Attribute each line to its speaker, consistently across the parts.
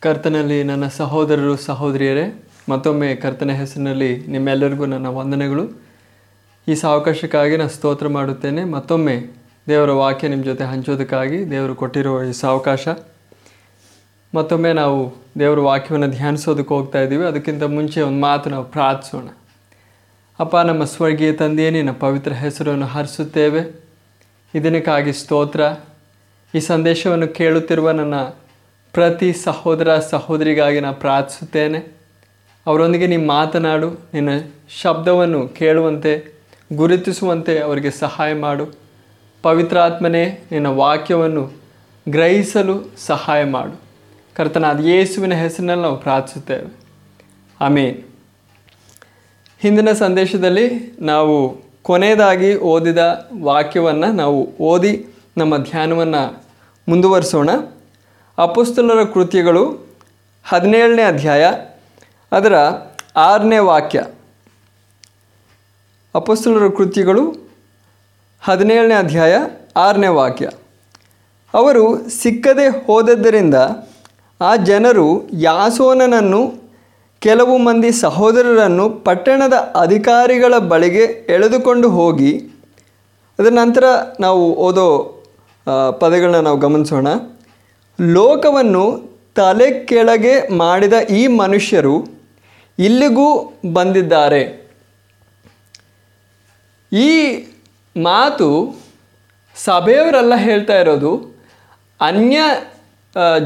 Speaker 1: ಕರ್ತನಲ್ಲಿ ನನ್ನ ಸಹೋದರರು, ಸಹೋದರಿಯರೇ, ಮತ್ತೊಮ್ಮೆ ಕರ್ತನ ಹೆಸರಿನಲ್ಲಿ ನಿಮ್ಮೆಲ್ಲರಿಗೂ ನನ್ನ ವಂದನೆಗಳು. ಈ ಸಾವಕಾಶಕ್ಕಾಗಿ ನಾನು ಸ್ತೋತ್ರ ಮಾಡುತ್ತೇನೆ. ಮತ್ತೊಮ್ಮೆ ದೇವರ ವಾಕ್ಯ ನಿಮ್ಮ ಜೊತೆ ಹಂಚೋದಕ್ಕಾಗಿ ದೇವರು ಕೊಟ್ಟಿರುವ ಈ ಸಾವಕಾಶ. ಮತ್ತೊಮ್ಮೆ ನಾವು ದೇವರ ವಾಕ್ಯವನ್ನು ಧ್ಯಾನಿಸೋದಕ್ಕೆ ಹೋಗ್ತಾ ಇದ್ದೀವಿ. ಅದಕ್ಕಿಂತ ಮುಂಚೆ ಒಂದು ಮಾತು ನಾವು ಪ್ರಾರ್ಥಿಸೋಣ. ಅಪ್ಪ, ನಮ್ಮ ಸ್ವರ್ಗೀಯ ತಂದೆಯೇ, ನಿನ್ನ ಪವಿತ್ರ ಹೆಸರನ್ನು ಹರಿಸುತ್ತೇವೆ. ಇದಕ್ಕಾಗಿ ಸ್ತೋತ್ರ. ಈ ಸಂದೇಶವನ್ನು ಕೇಳುತ್ತಿರುವ ನನ್ನ ಪ್ರತಿ ಸಹೋದರ ಸಹೋದರಿಗಾಗಿ ನಾನು ಪ್ರಾರ್ಥಿಸುತ್ತೇನೆ. ಅವರೊಂದಿಗೆ ನೀನು ಮಾತನಾಡು, ನಿನ್ನ ಶಬ್ದವನ್ನು ಕೇಳುವಂತೆ, ಗುರುತಿಸುವಂತೆ ಅವರಿಗೆ ಸಹಾಯ ಮಾಡು. ಪವಿತ್ರಾತ್ಮನೇ, ನಿನ್ನ ವಾಕ್ಯವನ್ನು ಗ್ರಹಿಸಲು ಸಹಾಯ ಮಾಡು. ಕರ್ತನಾದ ಯೇಸುವಿನ ಹೆಸರಿನಲ್ಲಿ ನಾವು ಪ್ರಾರ್ಥಿಸುತ್ತೇವೆ. ಆಮೇನ್. ಹಿಂದಿನ ಸಂದೇಶದಲ್ಲಿ ನಾವು ಕೊನೆಯದಾಗಿ ಓದಿದ ವಾಕ್ಯವನ್ನು ನಾವು ಓದಿ ನಮ್ಮ ಧ್ಯಾನವನ್ನು ಮುಂದುವರಿಸೋಣ. ಅಪುಸ್ತಲರ ಕೃತ್ಯಗಳು ಹದಿನೇಳನೇ ಅಧ್ಯಾಯ, ಅದರ ಆರನೇ ವಾಕ್ಯ. ಅಪಸ್ತಲರ ಕೃತ್ಯಗಳು ಹದಿನೇಳನೇ ಅಧ್ಯಾಯ, ಆರನೇ ವಾಕ್ಯ. ಅವರು ಸಿಕ್ಕದೆ ಹೋದದ್ದರಿಂದ ಆ ಜನರು ಯಾಸೋನನನ್ನು ಕೆಲವು ಮಂದಿ ಸಹೋದರರನ್ನು ಪಟ್ಟಣದ ಅಧಿಕಾರಿಗಳ ಬಳಿಗೆ ಎಳೆದುಕೊಂಡು ಹೋಗಿ, ಅದರ ನಂತರ ನಾವು ಓದೋ ಪದಗಳನ್ನ ನಾವು ಗಮನಿಸೋಣ. ಲೋಕವನ್ನು ತಲೆ ಕೆಳಗೆ ಮಾಡಿದ ಈ ಮನುಷ್ಯರು ಇಲ್ಲಿಗೂ ಬಂದಿದ್ದಾರೆ. ಈ ಮಾತು ಸಭೆಯವರೆಲ್ಲ ಹೇಳ್ತಾ ಇರೋದು, ಅನ್ಯ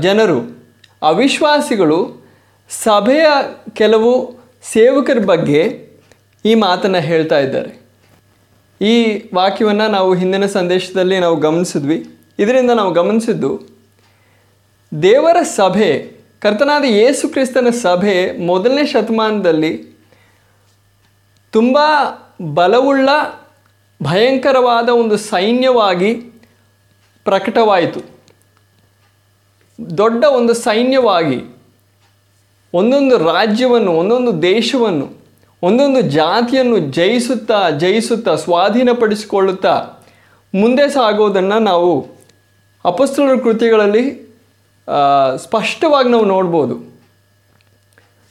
Speaker 1: ಜನರು, ಅವಿಶ್ವಾಸಿಗಳು ಸಭೆಯ ಕೆಲವು ಸೇವಕರ ಬಗ್ಗೆ ಈ ಮಾತನ್ನು ಹೇಳ್ತಾ ಇದ್ದಾರೆ. ಈ ವಾಕ್ಯವನ್ನು ನಾವು ಹಿಂದಿನ ಸಂದೇಶದಲ್ಲಿ ನಾವು ಗಮನಿಸಿದ್ವಿ. ಇದರಿಂದ ನಾವು ಗಮನಿಸಿದ್ದು ದೇವರ ಸಭೆ, ಕರ್ತನಾದ ಯೇಸು ಕ್ರಿಸ್ತನ ಸಭೆ ಮೊದಲನೇ ಶತಮಾನದಲ್ಲಿ ತುಂಬ ಬಲವುಳ್ಳ, ಭಯಂಕರವಾದ ಒಂದು ಸೈನ್ಯವಾಗಿ ಪ್ರಕಟವಾಯಿತು. ದೊಡ್ಡ ಒಂದು ಸೈನ್ಯವಾಗಿ ಒಂದೊಂದು ರಾಜ್ಯವನ್ನು, ಒಂದೊಂದು ದೇಶವನ್ನು, ಒಂದೊಂದು ಜಾತಿಯನ್ನು ಜಯಿಸುತ್ತಾ ಜಯಿಸುತ್ತಾ, ಸ್ವಾಧೀನಪಡಿಸಿಕೊಳ್ಳುತ್ತಾ ಮುಂದೆ ಸಾಗೋದನ್ನು ನಾವು ಅಪಸ್ತ್ರ ಕೃತಿಗಳಲ್ಲಿ ಸ್ಪಷ್ಟವಾಗಿ ನಾವು ನೋಡ್ಬೋದು.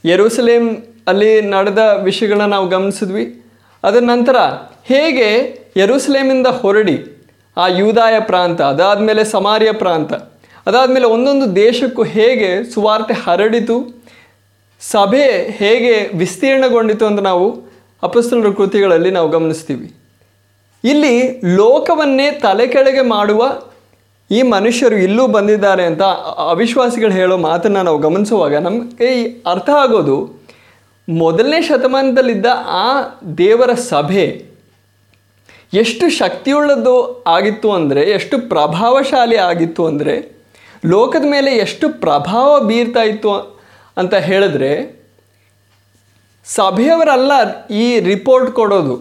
Speaker 1: ಯರೂಸಲೇಮ್ ಅಲ್ಲಿ ನಡೆದ ವಿಷಯಗಳನ್ನ ನಾವು ಗಮನಿಸಿದ್ವಿ. ಅದರ ನಂತರ ಹೇಗೆ ಯರೂಸಲೇಮಿಂದ ಹೊರಡಿ ಆ ಯೂದಾಯ ಪ್ರಾಂತ, ಅದಾದಮೇಲೆ ಸಮಾರಿಯ ಪ್ರಾಂತ, ಅದಾದಮೇಲೆ ಒಂದೊಂದು ದೇಶಕ್ಕೂ ಹೇಗೆ ಸುವಾರ್ತೆ ಹರಡಿತು, ಸಭೆ ಹೇಗೆ ವಿಸ್ತೀರ್ಣಗೊಂಡಿತು ಅಂತ ನಾವು ಅಪಸ್ತನರ ಕೃತಿಗಳಲ್ಲಿ ನಾವು ಗಮನಿಸ್ತೀವಿ. ಇಲ್ಲಿ ಲೋಕವನ್ನೇ ತಲೆ ಕೆಳಗೆ ಮಾಡುವ ಈ ಮನುಷ್ಯರು ಇಲ್ಲೂ ಬಂದಿದ್ದಾರೆ ಅಂತ ಅವಿಶ್ವಾಸಿಗಳು ಹೇಳೋ ಮಾತನ್ನು ನಾವು ಗಮನಿಸುವಾಗ ನಮಗೆ ಅರ್ಥ ಆಗೋದು ಮೊದಲನೇ ಶತಮಾನದಲ್ಲಿದ್ದ ಆ ದೇವರ ಸಭೆ ಎಷ್ಟು ಶಕ್ತಿಯುಳ್ಳದ್ದು ಆಗಿತ್ತು ಅಂದರೆ, ಎಷ್ಟು ಪ್ರಭಾವಶಾಲಿ ಆಗಿತ್ತು ಅಂದರೆ, ಲೋಕದ ಮೇಲೆ ಎಷ್ಟು ಪ್ರಭಾವ ಬೀರ್ತಾ ಇತ್ತು ಅಂತ ಹೇಳಿದ್ರೆ, ಸಭೆಯವರಲ್ಲ ಈ ರಿಪೋರ್ಟ್ ಕೊಡೋದು,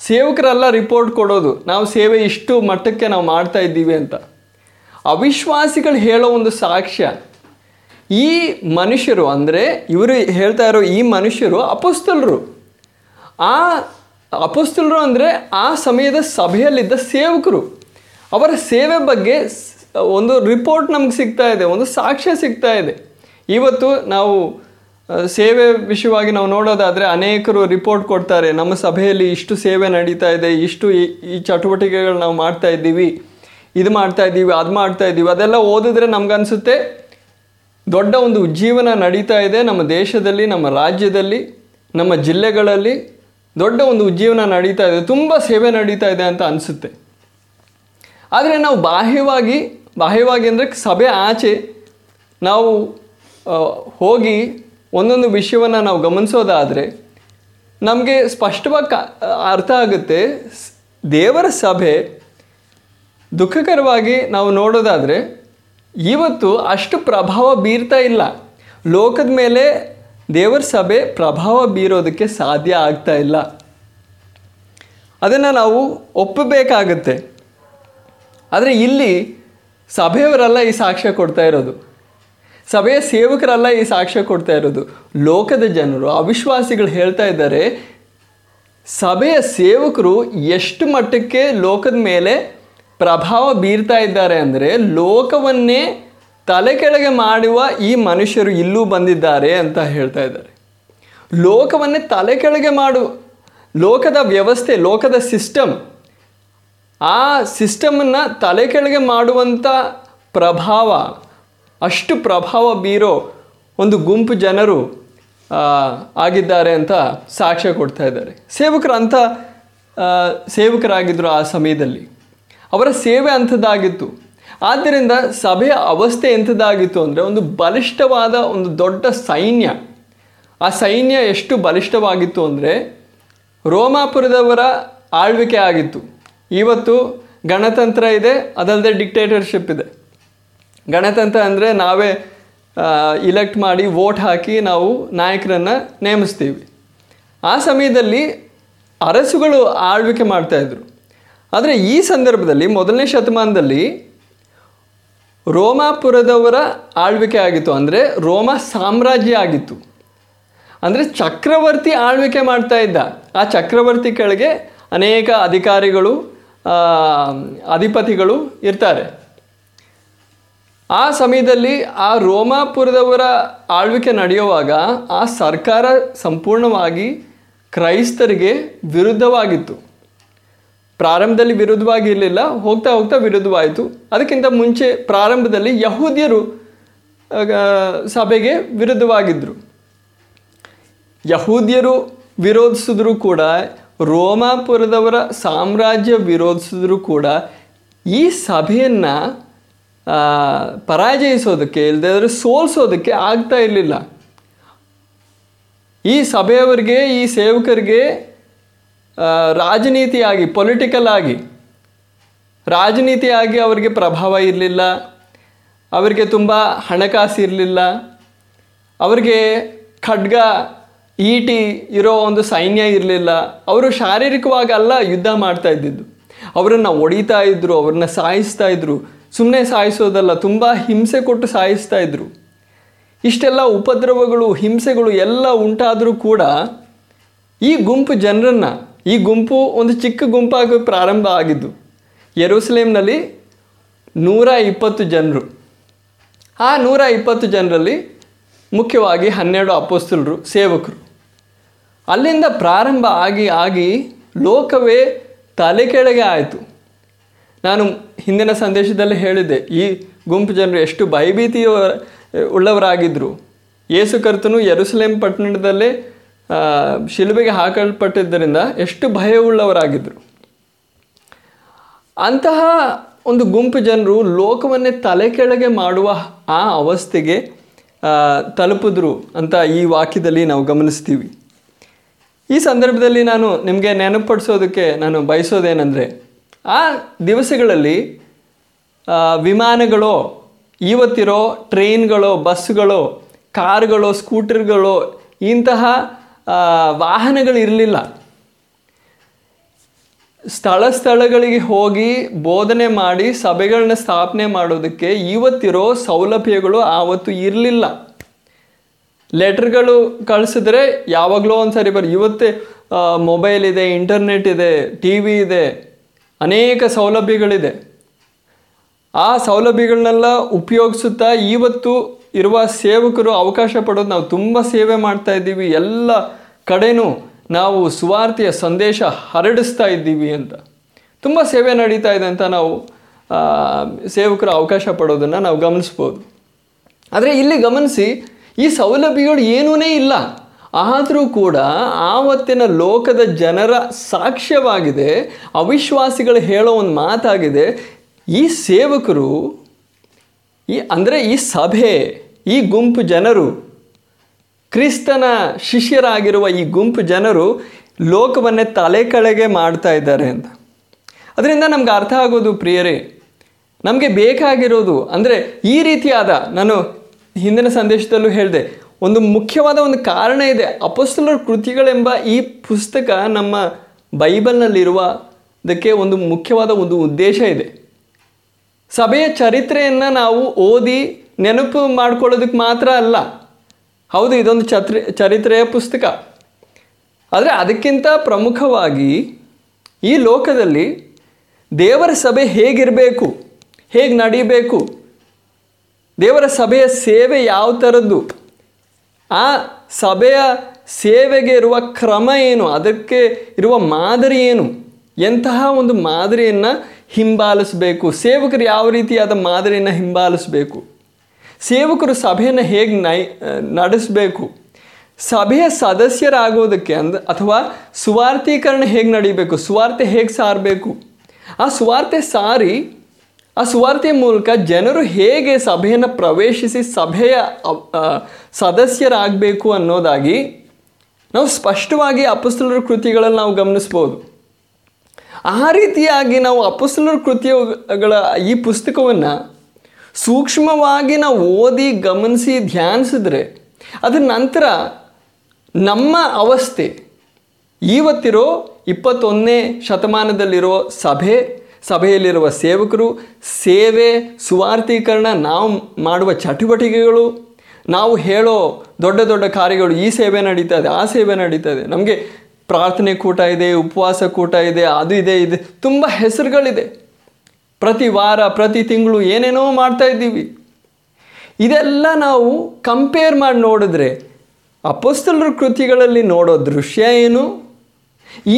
Speaker 1: ಸೇವಕರಲ್ಲ ರಿಪೋರ್ಟ್ ಕೊಡೋದು, ನಾವು ಸೇವೆ ಇಷ್ಟು ಮಟ್ಟಕ್ಕೆ ನಾವು ಮಾಡ್ತಾ ಇದ್ದೀವಿ ಅಂತ. ಅವಿಶ್ವಾಸಿಗಳು ಹೇಳೋ ಒಂದು ಸಾಕ್ಷ್ಯ. ಈ ಮನುಷ್ಯರು ಅಂದರೆ ಇವರು ಹೇಳ್ತಾ ಇರೋ ಈ ಮನುಷ್ಯರು ಅಪುಸ್ತಲರು. ಆ ಅಪುಸ್ತಲರು ಅಂದರೆ ಆ ಸಮಯದ ಸಭೆಯಲ್ಲಿದ್ದ ಸೇವಕರು. ಅವರ ಸೇವೆ ಬಗ್ಗೆ ಒಂದು ರಿಪೋರ್ಟ್ ನಮ್ಗೆ ಸಿಗ್ತಾ ಇದೆ, ಒಂದು ಸಾಕ್ಷ್ಯ ಸಿಗ್ತಾ ಇದೆ. ಇವತ್ತು ನಾವು ಸೇವೆ ವಿಷಯವಾಗಿ ನಾವು ನೋಡೋದಾದರೆ ಅನೇಕರು ರಿಪೋರ್ಟ್ ಕೊಡ್ತಾರೆ, ನಮ್ಮ ಸಭೆಯಲ್ಲಿ ಇಷ್ಟು ಸೇವೆ ನಡೀತಾ ಇದೆ, ಇಷ್ಟು ಈ ಈ ಚಟುವಟಿಕೆಗಳು ನಾವು ಮಾಡ್ತಾ ಇದ್ದೀವಿ. ಇದು ಮಾಡ್ತಾ ಇದ್ದೀವಿ ಅದು ಮಾಡ್ತಾ ಇದ್ದೀವಿ ಅದೆಲ್ಲ ಓದಿದ್ರೆ ನಮಗನ್ಸುತ್ತೆ. ದೊಡ್ಡ ಒಂದು ಉಜ್ಜೀವನ ನಡೀತಾ ಇದೆ ನಮ್ಮ ದೇಶದಲ್ಲಿ, ನಮ್ಮ ರಾಜ್ಯದಲ್ಲಿ, ನಮ್ಮ ಜಿಲ್ಲೆಗಳಲ್ಲಿ. ದೊಡ್ಡ ಒಂದು ಉಜ್ಜೀವನ ನಡೀತಾ ಇದೆ, ತುಂಬ ಸೇವೆ ನಡೀತಾ ಇದೆ ಅಂತ ಅನಿಸುತ್ತೆ. ಆದರೆ ನಾವು ಬಾಹ್ಯವಾಗಿ ಬಾಹ್ಯವಾಗಿ ಅಂದರೆ ಸಭೆ ಆಚೆ ನಾವು ಹೋಗಿ ಒಂದೊಂದು ವಿಷಯವನ್ನು ನಾವು ಗಮನಿಸೋದಾದರೆ, ನಮಗೆ ಸ್ಪಷ್ಟವಾಗಿ ಅರ್ಥ ಆಗುತ್ತೆ, ದೇವರ ಸಭೆ ದುಃಖಕರವಾಗಿ ನಾವು ನೋಡೋದಾದರೆ, ಇವತ್ತು ಅಷ್ಟು ಪ್ರಭಾವ ಬೀರ್ತಾ ಇಲ್ಲ. ಲೋಕದ ಮೇಲೆ ದೇವರ ಸಭೆ ಪ್ರಭಾವ ಬೀರೋದಕ್ಕೆ ಸಾಧ್ಯ ಆಗ್ತಾ ಇಲ್ಲ. ಅದನ್ನು ನಾವು ಒಪ್ಪಬೇಕಾಗತ್ತೆ. ಆದರೆ ಇಲ್ಲಿ ಸಭೆಯವರೆಲ್ಲ ಈ ಸಾಕ್ಷ್ಯ ಕೊಡ್ತಾ ಇರೋದು. ಸಭೆಯ ಸೇವಕರೆಲ್ಲ ಈ ಸಾಕ್ಷ್ಯ ಕೊಡ್ತಾ ಇರೋದು. ಲೋಕದ ಜನರು, ಅವಿಶ್ವಾಸಿಗಳು ಹೇಳ್ತಾ ಇದ್ದಾರೆ, ಸಭೆಯ ಸೇವಕರು ಎಷ್ಟು ಮಟ್ಟಕ್ಕೆ ಲೋಕದ ಮೇಲೆ ಪ್ರಭಾವ ಬೀರ್ತಾ ಇದ್ದಾರೆ ಅಂದರೆ ಲೋಕವನ್ನೇ ತಲೆ ಕೆಳಗೆ ಮಾಡುವ ಈ ಮನುಷ್ಯರು ಇಲ್ಲೂ ಬಂದಿದ್ದಾರೆ ಅಂತ ಹೇಳ್ತಾ ಇದ್ದಾರೆ. ಲೋಕವನ್ನೇ ತಲೆ ಕೆಳಗೆ ಮಾಡು ಲೋಕದ ವ್ಯವಸ್ಥೆ, ಲೋಕದ ಸಿಸ್ಟಮ್, ಆ ಸಿಸ್ಟಮನ್ನು ತಲೆ ಕೆಳಗೆ ಮಾಡುವಂಥ ಪ್ರಭಾವ, ಅಷ್ಟು ಪ್ರಭಾವ ಬೀರೋ ಒಂದು ಗುಂಪು ಜನರು ಆಗಿದ್ದಾರೆ ಅಂತ ಸಾಕ್ಷ್ಯ ಕೊಡ್ತಾ ಇದ್ದಾರೆ. ಸೇವಕರು ಅಂಥ ಸೇವಕರಾಗಿದ್ದರು ಆ ಸಮಯದಲ್ಲಿ. ಅವರ ಸೇವೆ ಅಂಥದ್ದಾಗಿತ್ತು. ಆದ್ದರಿಂದ ಸಭೆಯ ಅವಸ್ಥೆ ಎಂಥದ್ದಾಗಿತ್ತು ಅಂದರೆ ಒಂದು ಬಲಿಷ್ಠವಾದ ಒಂದು ದೊಡ್ಡ ಸೈನ್ಯ. ಆ ಸೈನ್ಯ ಎಷ್ಟು ಬಲಿಷ್ಠವಾಗಿತ್ತು ಅಂದರೆ ರೋಮಾಪುರದವರ ಆಳ್ವಿಕೆ ಆಗಿತ್ತು. ಇವತ್ತು ಗಣತಂತ್ರ ಇದೆ, ಅದಲ್ಲದೆ ಡಿಕ್ಟೇಟರ್ಶಿಪ್ ಇದೆ. ಗಣತಂತ್ರ ಅಂದರೆ ನಾವೇ ಇಲೆಕ್ಟ್ ಮಾಡಿ ವೋಟ್ ಹಾಕಿ ನಾವು ನಾಯಕರನ್ನು ನೇಮಿಸ್ತೀವಿ. ಆ ಸಮಯದಲ್ಲಿ ಅರಸುಗಳು ಆಳ್ವಿಕೆ ಮಾಡ್ತಾಯಿದ್ರು ಆದರೆ ಈ ಸಂದರ್ಭದಲ್ಲಿ ಮೊದಲನೇ ಶತಮಾನದಲ್ಲಿ ರೋಮಾಪುರದವರ ಆಳ್ವಿಕೆ ಆಗಿತ್ತು. ಅಂದರೆ ರೋಮ ಸಾಮ್ರಾಜ್ಯ ಆಗಿತ್ತು. ಅಂದರೆ ಚಕ್ರವರ್ತಿ ಆಳ್ವಿಕೆ ಮಾಡ್ತಾ ಇದ್ದ. ಆ ಚಕ್ರವರ್ತಿ ಕೆಳಗೆ ಅನೇಕ ಅಧಿಕಾರಿಗಳು ಅಧಿಪತಿಗಳು ಇರ್ತಾರೆ. ಆ ಸಮಯದಲ್ಲಿ ಆ ರೋಮಾಪುರದವರ ಆಳ್ವಿಕೆ ನಡೆಯುವಾಗ ಆ ಸರ್ಕಾರ ಸಂಪೂರ್ಣವಾಗಿ ಕ್ರೈಸ್ತರಿಗೆ ವಿರುದ್ಧವಾಗಿತ್ತು. ಪ್ರಾರಂಭದಲ್ಲಿ ವಿರುದ್ಧವಾಗಿ ಇರಲಿಲ್ಲ, ಹೋಗ್ತಾ ಹೋಗ್ತಾ ವಿರುದ್ಧವಾಯಿತು. ಅದಕ್ಕಿಂತ ಮುಂಚೆ ಪ್ರಾರಂಭದಲ್ಲಿ ಯಹೂದ್ಯರು ಸಭೆಗೆ ವಿರುದ್ಧವಾಗಿದ್ದರು ಯಹೂದ್ಯರು ವಿರೋಧಿಸಿದ್ರು ಕೂಡ, ರೋಮಾಪುರದವರ ಸಾಮ್ರಾಜ್ಯ ವಿರೋಧಿಸಿದ್ರು ಕೂಡ, ಈ ಸಭೆಯನ್ನು ಪರಾಜಯಿಸೋದಕ್ಕೆ ಇಲ್ಲದೇ ಸೋಲ್ಸೋದಕ್ಕೆ ಆಗ್ತಾ ಇರಲಿಲ್ಲ. ಈ ಸಭೆಯವರಿಗೆ, ಈ ಸೇವಕರಿಗೆ ರಾಜನೀತಿಯಾಗಿ ಪೊಲಿಟಿಕಲ್ ಆಗಿ, ರಾಜನೀತಿಯಾಗಿ ಅವರಿಗೆ ಪ್ರಭಾವ ಇರಲಿಲ್ಲ, ಅವರಿಗೆ ತುಂಬ ಹಣಕಾಸು ಇರಲಿಲ್ಲ, ಅವರಿಗೆ ಖಡ್ಗ ಈಟಿ ಇರೋ ಒಂದು ಸೈನ್ಯ ಇರಲಿಲ್ಲ, ಅವರು ಶಾರೀರಿಕವಾಗಿ ಅಲ್ಲ ಯುದ್ಧ ಮಾಡ್ತಾ ಇದ್ದಿದ್ದು. ಅವರನ್ನು ಒಡಿತಾ ಇದ್ದರು ಅವ್ರನ್ನ ಸಾಯಿಸ್ತಾ ಇದ್ದರು ಸುಮ್ಮನೆ ಸಾಯಿಸೋದಲ್ಲ, ತುಂಬ ಹಿಂಸೆ ಕೊಟ್ಟು ಸಾಯಿಸ್ತಾ ಇದ್ದರು ಇಷ್ಟೆಲ್ಲ ಉಪದ್ರವಗಳು, ಹಿಂಸೆಗಳು ಎಲ್ಲ ಉಂಟಾದರೂ ಕೂಡ ಈ ಗುಂಪು ಜನರನ್ನು ಈ ಗುಂಪು ಒಂದು ಚಿಕ್ಕ ಗುಂಪಾಗಿ ಪ್ರಾರಂಭ ಆಗಿದ್ದು, ಯೆರೂಸಲೇಮ್ನಲ್ಲಿ ನೂರ ಇಪ್ಪತ್ತು ಜನರು. ಆ ನೂರ ಇಪ್ಪತ್ತು ಜನರಲ್ಲಿ ಮುಖ್ಯವಾಗಿ ಹನ್ನೆರಡು ಅಪೋಸ್ತಲರು, ಸೇವಕರು. ಅಲ್ಲಿಂದ ಪ್ರಾರಂಭ ಆಗಿ ಆಗಿ ಲೋಕವೇ ತಲೆ ಕೆಳಗೆ ಆಯಿತು. ನಾನು ಹಿಂದಿನ ಸಂದೇಶದಲ್ಲಿ ಹೇಳಿದ್ದೆ, ಈ ಗುಂಪು ಜನರು ಎಷ್ಟು ಭಯಭೀತಿಯ ಉಳ್ಳವರಾಗಿದ್ದರು ಯೇಸು ಕರ್ತನು ಯೆರೂಸಲೇಮ್ ಪಟ್ಟಣದಲ್ಲೇ ಶಿಲುಬೆಗೆ ಹಾಕಲ್ಪಟ್ಟಿದ್ದರಿಂದ ಎಷ್ಟು ಭಯವುಳ್ಳವರಾಗಿದ್ದರು. ಅಂತಹ ಒಂದು ಗುಂಪು ಜನರು ಲೋಕವನ್ನೇ ತಲೆ ಕೆಳಗೆ ಮಾಡುವ ಆ ಅವಸ್ಥೆಗೆ ತಲುಪಿದ್ರು ಅಂತ ಈ ವಾಕ್ಯದಲ್ಲಿ ನಾವು ಗಮನಿಸ್ತೀವಿ. ಈ ಸಂದರ್ಭದಲ್ಲಿ ನಾನು ನಿಮಗೆ ನೆನಪಡಿಸೋದಕ್ಕೆ ನಾನು ಬಯಸೋದೇನೆಂದರೆ, ಆ ದಿವಸಗಳಲ್ಲಿ ವಿಮಾನಗಳೋ ಇವತ್ತಿರೋ ಟ್ರೈನ್ಗಳೋ ಬಸ್ಗಳೋ ಕಾರ್ಗಳೋ, ಸ್ಕೂಟರ್ಗಳೋ, ಇಂತಹ ವಾಹನಗಳಿರಲಿಲ್ಲ ಸ್ಥಳ ಸ್ಥಳಗಳಿಗೆ ಹೋಗಿ ಬೋಧನೆ ಮಾಡಿ ಸಭೆಗಳನ್ನ ಸ್ಥಾಪನೆ ಮಾಡೋದಕ್ಕೆ ಇವತ್ತಿರೋ ಸೌಲಭ್ಯಗಳು ಆವತ್ತು ಇರಲಿಲ್ಲ. ಲೆಟರ್ಗಳು ಕಳಿಸಿದ್ರೆ ಯಾವಾಗಲೋ ಒಂದು ಸಾರಿ ಬರ್, ಇವತ್ತೇ ಮೊಬೈಲ್ ಇದೆ, ಇಂಟರ್ನೆಟ್ ಇದೆ ಟಿ ವಿ ಇದೆ, ಅನೇಕ ಸೌಲಭ್ಯಗಳಿದೆ. ಆ ಸೌಲಭ್ಯಗಳನ್ನೆಲ್ಲ ಉಪಯೋಗಿಸುತ್ತಾ ಇವತ್ತು ಇರುವ ಸೇವಕರು ಅವಕಾಶ ಪಡೋದು ನಾವು ತುಂಬ ಸೇವೆ ಮಾಡ್ತಾ ಇದ್ದೀವಿ. ಎಲ್ಲ ಕಡೆನೂ ನಾವು ಸುವಾರ್ತೆಯ ಸಂದೇಶ ಹರಡಿಸ್ತಾ ಇದ್ದೀವಿ ಅಂತ. ತುಂಬ ಸೇವೆ ನಡೀತಾ ಇದೆ ಅಂತ ನಾವು ಸೇವಕರ ಅವಕಾಶ ಪಡೋದನ್ನು ನಾವು ಗಮನಿಸ್ಬೋದು. ಆದರೆ ಇಲ್ಲಿ ಗಮನಿಸಿ, ಈ ಸೌಲಭ್ಯಗಳು ಏನೂ ಇಲ್ಲ. ಆದರೂ ಕೂಡ ಆವತ್ತಿನ ಲೋಕದ ಜನರ ಸಾಕ್ಷ್ಯವಾಗಿದೆ, ಅವಿಶ್ವಾಸಿಗಳು ಹೇಳೋ ಒಂದು ಮಾತಾಗಿದೆ, ಈ ಸೇವಕರು, ಈ, ಅಂದರೆ ಈ ಸಭೆ, ಈ ಗುಂಪು ಜನರು ಕ್ರಿಸ್ತನ ಶಿಷ್ಯರಾಗಿರುವ ಈ ಗುಂಪು ಜನರು ಲೋಕವನ್ನೇ ತಲೆ ಕೆಳಗೆ ಮಾಡ್ತಾ ಇದ್ದಾರೆ ಅಂತ. ಅದರಿಂದ ನಮ್ಗೆ ಅರ್ಥ ಆಗೋದು ಪ್ರಿಯರೇ, ನಮಗೆ ಬೇಕಾಗಿರೋದು ಅಂದರೆ ಈ ರೀತಿಯಾದ ನಾನು ಹಿಂದಿನ ಸಂದೇಶದಲ್ಲೂ ಹೇಳಿದೆ, ಒಂದು ಮುಖ್ಯವಾದ ಒಂದು ಕಾರಣ ಇದೆ. ಅಪಸ್ತಲರ ಕೃತಿಗಳೆಂಬ ಈ ಪುಸ್ತಕ ನಮ್ಮ ಬೈಬಲ್ನಲ್ಲಿರುವುದಕ್ಕೆ ಒಂದು ಮುಖ್ಯವಾದ ಒಂದು ಉದ್ದೇಶ ಇದೆ. ಸಭೆಯ ಚರಿತ್ರೆಯನ್ನು ನಾವು ಓದಿ ನೆನಪು ಮಾಡ್ಕೊಳ್ಳೋದಕ್ಕೆ ಮಾತ್ರ ಅಲ್ಲ ಹೌದು, ಇದೊಂದು ಚತ್ರಿ ಚರಿತ್ರೆಯ ಪುಸ್ತಕ. ಆದರೆ ಅದಕ್ಕಿಂತ ಪ್ರಮುಖವಾಗಿ ಈ ಲೋಕದಲ್ಲಿ ದೇವರ ಸಭೆ ಹೇಗಿರಬೇಕು, ಹೇಗೆ ನಡೀಬೇಕು, ದೇವರ ಸಭೆಯ ಸೇವೆ ಯಾವ ಥರದ್ದು, ಆ ಸಭೆಯ ಸೇವೆಗೆ ಇರುವ ಕ್ರಮ ಏನು, ಅದಕ್ಕೆ ಇರುವ ಮಾದರಿ ಏನು, ಎಂತಹ ಒಂದು ಮಾದರಿಯನ್ನು ಹಿಂಬಾಲಿಸಬೇಕು, ಸೇವಕರು ಯಾವ ರೀತಿಯಾದ ಮಾದರಿಯನ್ನು ಹಿಂಬಾಲಿಸಬೇಕು. ಸೇವಕರು ಸಭೆಯನ್ನು ಹೇಗೆ ನೈ ನಡೆಸಬೇಕು? ಸಭೆಯ ಸದಸ್ಯರಾಗೋದಕ್ಕೆ ಅಂದ, ಅಥವಾ ಸುವಾರ್ಥೀಕರಣ ಹೇಗೆ ನಡೀಬೇಕು? ಸುವಾರ್ತೆ ಹೇಗೆ ಸಾರಬೇಕು? ಆ ಸುವಾರ್ತೆ ಸಾರಿ, ಆ ಸುವಾರ್ತೆಯ ಮೂಲಕ ಜನರು ಹೇಗೆ ಸಭೆಯನ್ನು ಪ್ರವೇಶಿಸಿ ಸಭೆಯ ಸದಸ್ಯರಾಗಬೇಕು ಅನ್ನೋದಾಗಿ ನಾವು ಸ್ಪಷ್ಟವಾಗಿ ಅಪಸ್ತಲರ ಕೃತಿಗಳಲ್ಲಿ ನಾವು ಗಮನಿಸ್ಬೋದು. ಆ ರೀತಿಯಾಗಿ ನಾವು ಅಪಸ್ತಲರ ಕೃತಿಗಳ ಈ ಪುಸ್ತಕವನ್ನು ಸೂಕ್ಷ್ಮವಾಗಿ ನಾವು ಓದಿ ಗಮನಿಸಿ ಧ್ಯಾನಿಸಿದ್ರೆ, ಅದರ ನಂತರ ನಮ್ಮ ಅವಸ್ಥೆ ಇವತ್ತಿರೋ ಇಪ್ಪತ್ತೊಂದನೇ ಶತಮಾನದಲ್ಲಿರೋ ಸಭೆ, ಸಭೆಯಲ್ಲಿರುವ ಸೇವಕರು, ಸೇವೆ ಸುವಾರ್ಥೀಕರಣ ನಾವು ಮಾಡುವ ಚಟುವಟಿಕೆಗಳು, ನಾವು ಹೇಳೋ ದೊಡ್ಡ ದೊಡ್ಡ ಕಾರ್ಯಗಳು ಈ ಸೇವೆ ನಡೀತಾ ಇದೆ ಆ ಸೇವೆ ನಡೀತದೆ. ನಮಗೆ ಪ್ರಾರ್ಥನೆ ಕೂಟ ಇದೆ, ಉಪವಾಸ ಕೂಟ ಇದೆ, ಅದು ಇದೆ ಇದೆ ತುಂಬ ಹೆಸರುಗಳಿದೆ. ಪ್ರತಿ ವಾರ, ಪ್ರತಿ ತಿಂಗಳು ಏನೇನೋ ಮಾಡ್ತಾ ಇದ್ದೀವಿ. ಇದೆಲ್ಲ ನಾವು ಕಂಪೇರ್ ಮಾಡಿ ನೋಡಿದ್ರೆ ಅಪೋಸ್ತಲರ ಕೃತಿಗಳಲ್ಲಿ ನೋಡೋ ದೃಶ್ಯ ಏನು?